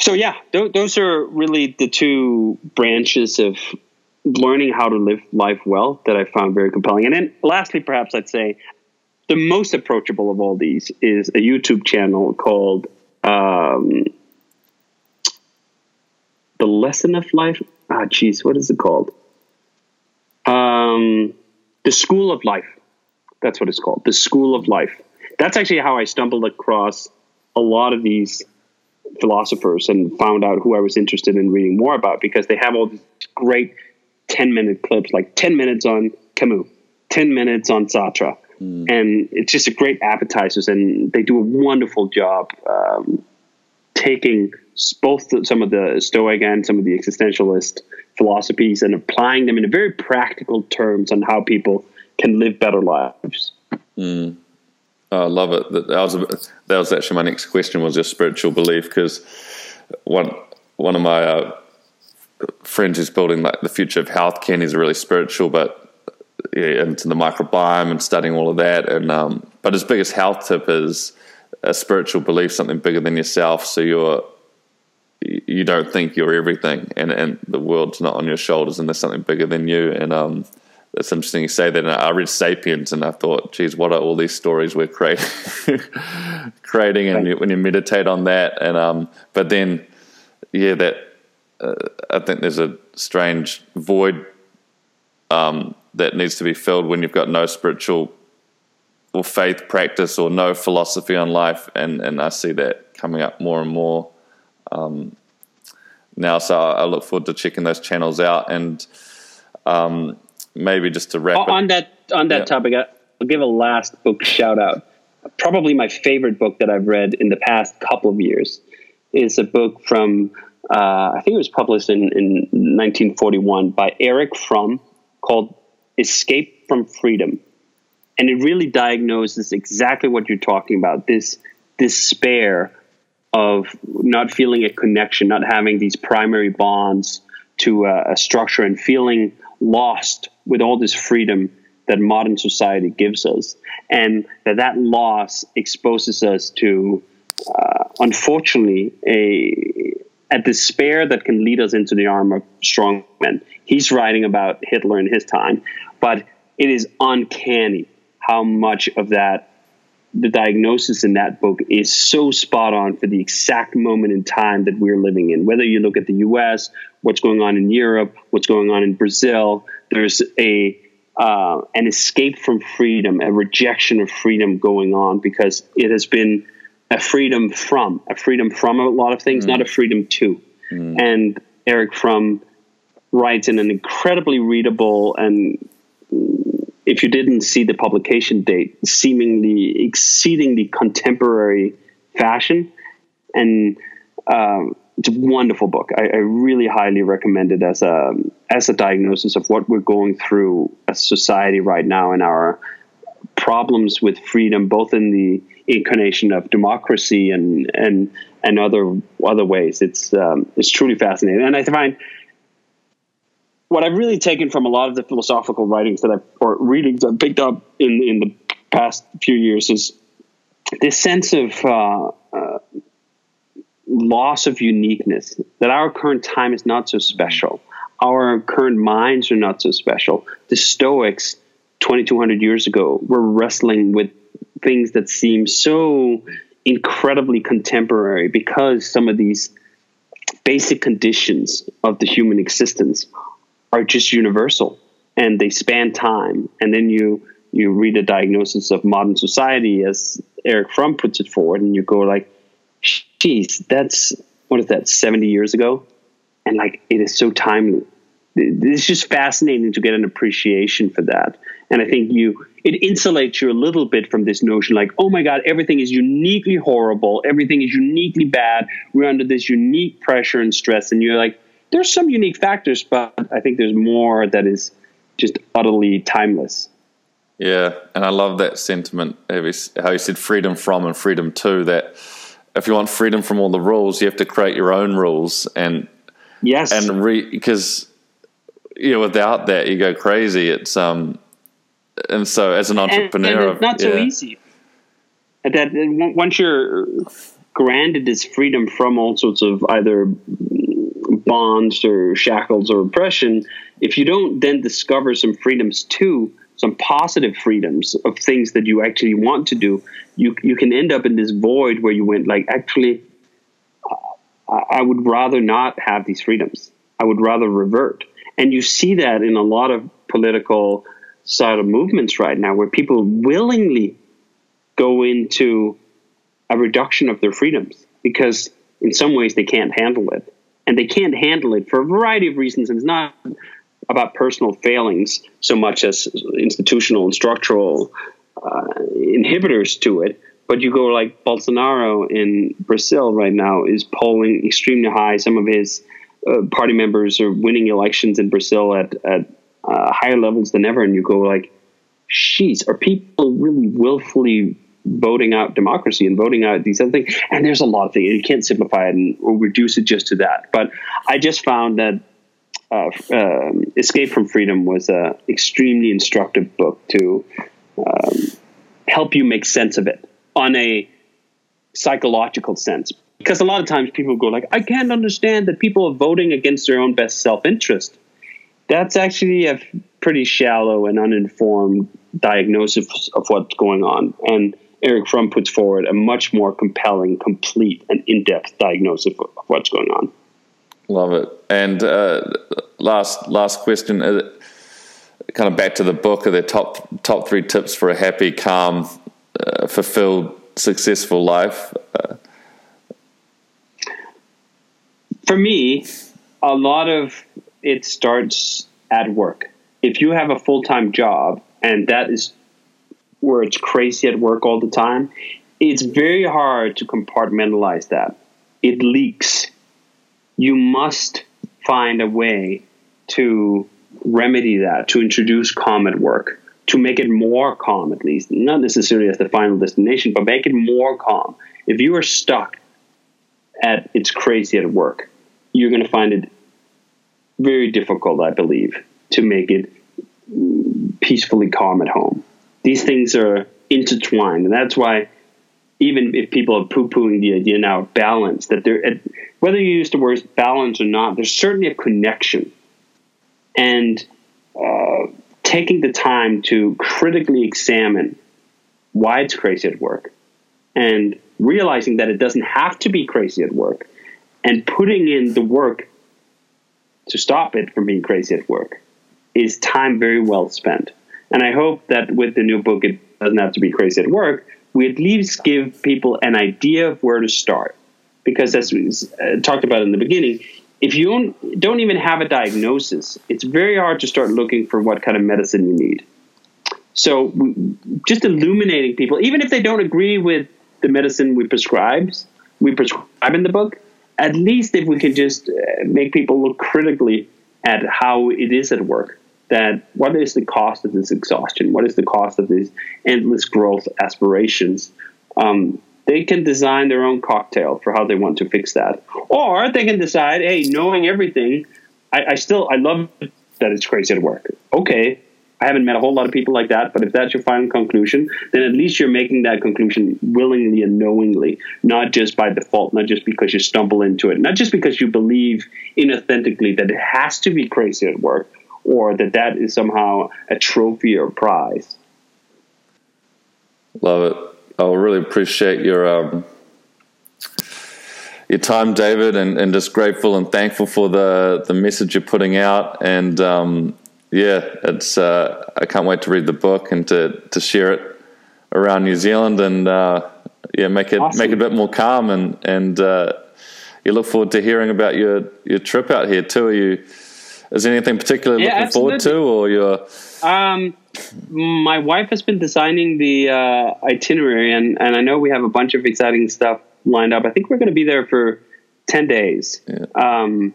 so yeah, th- those are really the two branches of learning how to live life well that I found very compelling. And then lastly, perhaps I'd say the most approachable of all these is a YouTube channel called um, The Lesson of Life. Ah, geez, what is it called? Um, the School of Life. That's what it's called. The School of Life. That's actually how I stumbled across a lot of these philosophers and found out who I was interested in reading more about because they have all these great 10 minute clips, like 10 minutes on Camus, 10 minutes on Sartre. Mm. And it's just a great appetizers, and they do a wonderful job um, taking both the, some of the Stoic and some of the existentialist philosophies and applying them in very practical terms on how people can live better lives.
Mm. I love it. That was that was actually my next question was your spiritual belief because one one of my uh, friends is building like the future of healthcare and he's really spiritual, but yeah, into the microbiome and studying all of that. And um, but his biggest health tip is a spiritual belief, something bigger than yourself. So you're you don't think you're everything, and and the world's not on your shoulders, and there's something bigger than you. And um, it's interesting you say that. And I read *Sapiens*, and I thought, geez, what are all these stories we're creating, creating, and you, when you meditate on that, and um, but then, yeah, that uh, I think there's a strange void um, that needs to be filled when you've got no spiritual or faith practice or no philosophy on life, and and I see that coming up more and more um, now. So I look forward to checking those channels out and um, maybe just to wrap
on that on that yeah. topic. I'll give a last book shout out. Probably my favorite book that I've read in the past couple of years is a book from uh, I think it was published in, in 1941 by Erich Fromm called Escape from Freedom. And it really diagnoses exactly what you're talking about this despair of not feeling a connection, not having these primary bonds to a, a structure, and feeling lost with all this freedom that modern society gives us, and that that loss exposes us to, uh, unfortunately, a a despair that can lead us into the arm of strong men. He's writing about Hitler in his time, but it is uncanny how much of that the diagnosis in that book is so spot on for the exact moment in time that we're living in. Whether you look at the US, what's going on in Europe, what's going on in Brazil, there's a uh, an escape from freedom, a rejection of freedom going on because it has been a freedom from, a freedom from a lot of things, mm. not a freedom to. Mm. And Erich Fromm writes in an incredibly readable and if you didn't see the publication date, seemingly exceedingly contemporary fashion. And um, it's a wonderful book. I, I, really highly recommend it as a as a diagnosis of what we're going through as society right now and our problems with freedom, both in the incarnation of democracy and and and other other ways. It's um, it's truly fascinating, and I find what I've really taken from a lot of the philosophical writings that I've or readings I've picked up in in the past few years is this sense of uh, uh, loss of uniqueness that our current time is not so special. Our current minds are not so special. The Stoics, 2,200 years ago, were wrestling with things that seem so incredibly contemporary because some of these basic conditions of the human existence are just universal and they span time. And then you you read a diagnosis of modern society as Erich Fromm puts it forward, and you go like, "Geez, that's what is that? Seventy years ago?" And like, it is so timely. It's just fascinating to get an appreciation for that. And I think you it insulates you a little bit from this notion like, oh my God, everything is uniquely horrible, everything is uniquely bad. We're under this unique pressure and stress, and you're like, there's some unique factors, but I think there's more that is just utterly timeless.
Yeah, and I love that sentiment. How you said freedom from and freedom to. That if you want freedom from all the rules, you have to create your own rules. And
yes,
and because you know, without that, you go crazy. It's um, and so as an entrepreneur, and,
and it's not so yeah. easy. That once you're granted this freedom from all sorts of either bonds or shackles or oppression, if you don't then discover some freedoms too, some positive freedoms of things that you actually want to do, you you can end up in this void where you went like actually, I, I would rather not have these freedoms. I would rather revert, and you see that in a lot of political side of movements right now, where people willingly go into a reduction of their freedoms because in some ways they can't handle it, and they can't handle it for a variety of reasons. And it's not about personal failings so much as institutional and structural uh, inhibitors to it. But you go like Bolsonaro in Brazil right now is polling extremely high. Some of his uh, party members are winning elections in Brazil at, at uh, higher levels than ever. And you go like, sheesh, are people really willfully voting out democracy and voting out these other things? And there's a lot of things. You can't simplify it and or reduce it just to that. But I just found that uh, Escape from Freedom was an extremely instructive book to um, help you make sense of it on a psychological sense. Because a lot of times people go like, I can't understand that people are voting against their own best self-interest. That's actually a pretty shallow and uninformed diagnosis of what's going on. And Erich Fromm puts forward a much more compelling, complete, and in-depth diagnosis of what's going on.
Love it. And uh, last last question, uh, kind of back to the book. Are there top top three tips for a happy, calm, uh, fulfilled, successful life? Uh,
for me, a lot of it starts at work. If you have a full time job and that is where it's crazy at work all the time, it's very hard to compartmentalize that. It leaks you must find a way to remedy that, to introduce calm at work, to make it more calm at least, not necessarily as the final destination, but make it more calm. If you are stuck at it's crazy at work, you're going to find it very difficult, I believe, to make it peacefully calm at home. These things are intertwined, and that's why even if people are poo-pooing the idea now of balance, that there, whether you use the words balance or not, there's certainly a connection. And uh, taking the time to critically examine why it's crazy at work and realizing that it doesn't have to be crazy at work and putting in the work to stop it from being crazy at work is time very well spent. And I hope that with the new book, it doesn't have to be crazy at work we at least give people an idea of where to start. Because as we uh, talked about in the beginning, if you don't, even have a diagnosis, it's very hard to start looking for what kind of medicine you need. So just illuminating people, even if they don't agree with the medicine we prescribe, we prescribe in the book, at least if we can just uh, make people look critically at how it is at work that what is the cost of this exhaustion? What is the cost of these endless growth aspirations? Um, they can design their own cocktail for how they want to fix that, or they can decide, hey, knowing everything, I, I still I love that it's crazy at work. Okay, I haven't met a whole lot of people like that, but if that's your final conclusion, then at least you're making that conclusion willingly and knowingly, not just by default, not just because you stumble into it, not just because you believe inauthentically that it has to be crazy at work, or that that is somehow a trophy or prize.
Love it. I really appreciate your um, your time, David, and, and just grateful and thankful for the the message you're putting out. And um, yeah, it's uh, I can't wait to read the book and to to share it around New Zealand and uh, yeah, make it awesome. make it a bit more calm and and uh, you look forward to hearing about your your trip out here too. Are you? Is there anything particular yeah, looking absolutely. forward to, or you're?
Um, my wife has been designing the uh, itinerary, and and I know we have a bunch of exciting stuff lined up. I think we're going to be there for ten days. Yeah. Um,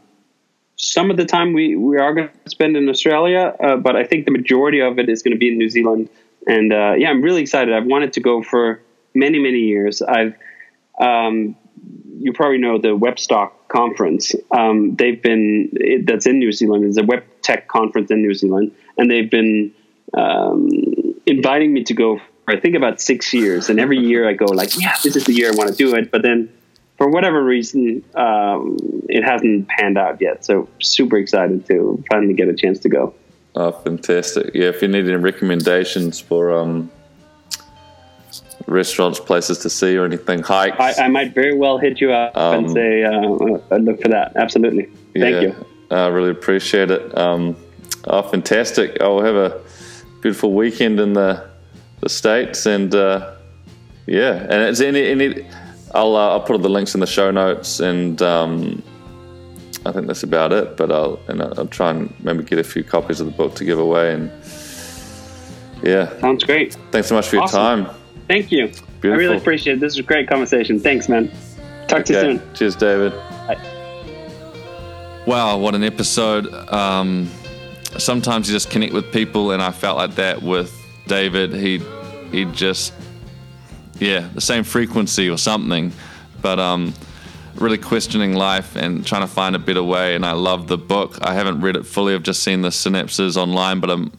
some of the time we we are going to spend in Australia, uh, but I think the majority of it is going to be in New Zealand. And uh, yeah, I'm really excited. I've wanted to go for many many years. I've um, you probably know the Webstock conference. Um, they've been it, that's in New Zealand. It's a web tech conference in New Zealand, and they've been um, inviting me to go for I think about six years. And every year I go like, yeah, this is the year I want to do it. But then for whatever reason, um, it hasn't panned out yet. So super excited to finally get a chance to go.
Oh, fantastic! Yeah, if you need any recommendations for um, restaurants, places to see, or anything, hikes.
I, I might very well hit you up um, and say, uh, look for that. Absolutely. Thank yeah, you.
I really appreciate it. Um, oh, fantastic. I'll have a beautiful weekend in the the states, and uh, yeah, and it's any any. I'll uh, I'll put all the links in the show notes, and um, I think that's about it. But I'll and I'll try and maybe get a few copies of the book to give away, and yeah,
sounds great.
Thanks so much for awesome. your time.
Thank you. Beautiful. I really appreciate it. This is a great conversation. Thanks, man. Talk okay. to you soon.
Cheers, David. Bye. Wow, what an episode. Um, sometimes you just connect with people, and I felt like that with David. He he just yeah, the same frequency or something, but um, really questioning life and trying to find a better way. And I love the book. I haven't read it fully. I've just seen the synapses online, but I'm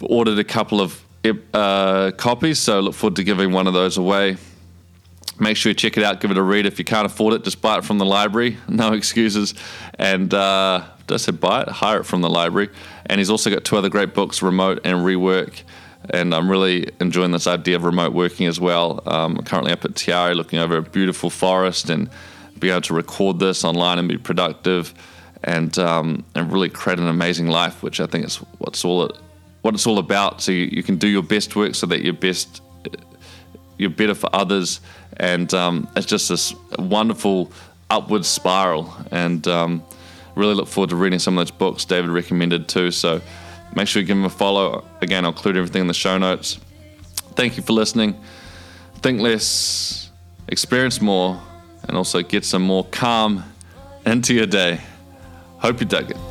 I've ordered a couple of uh, copies, so look forward to giving one of those away. Make sure you check it out, give it a read. If you can't afford it, just buy it from the library. No excuses. And uh, I say buy it? Hire it from the library. And he's also got two other great books, Remote and Rework. And I'm really enjoying this idea of remote working as well. Um, currently up at Te Aire looking over a beautiful forest and being able to record this online and be productive and um, and really create an amazing life, which I think is what's all it what it's all about. So you, you can do your best work so that you're best, you're better for others, and um, it's just this wonderful upward spiral. And um, really look forward to reading some of those books David recommended too. So make sure you give him a follow. Again, I'll include everything in the show notes. Thank you for listening. Think less, experience more, and also get some more calm into your day. Hope you dug it.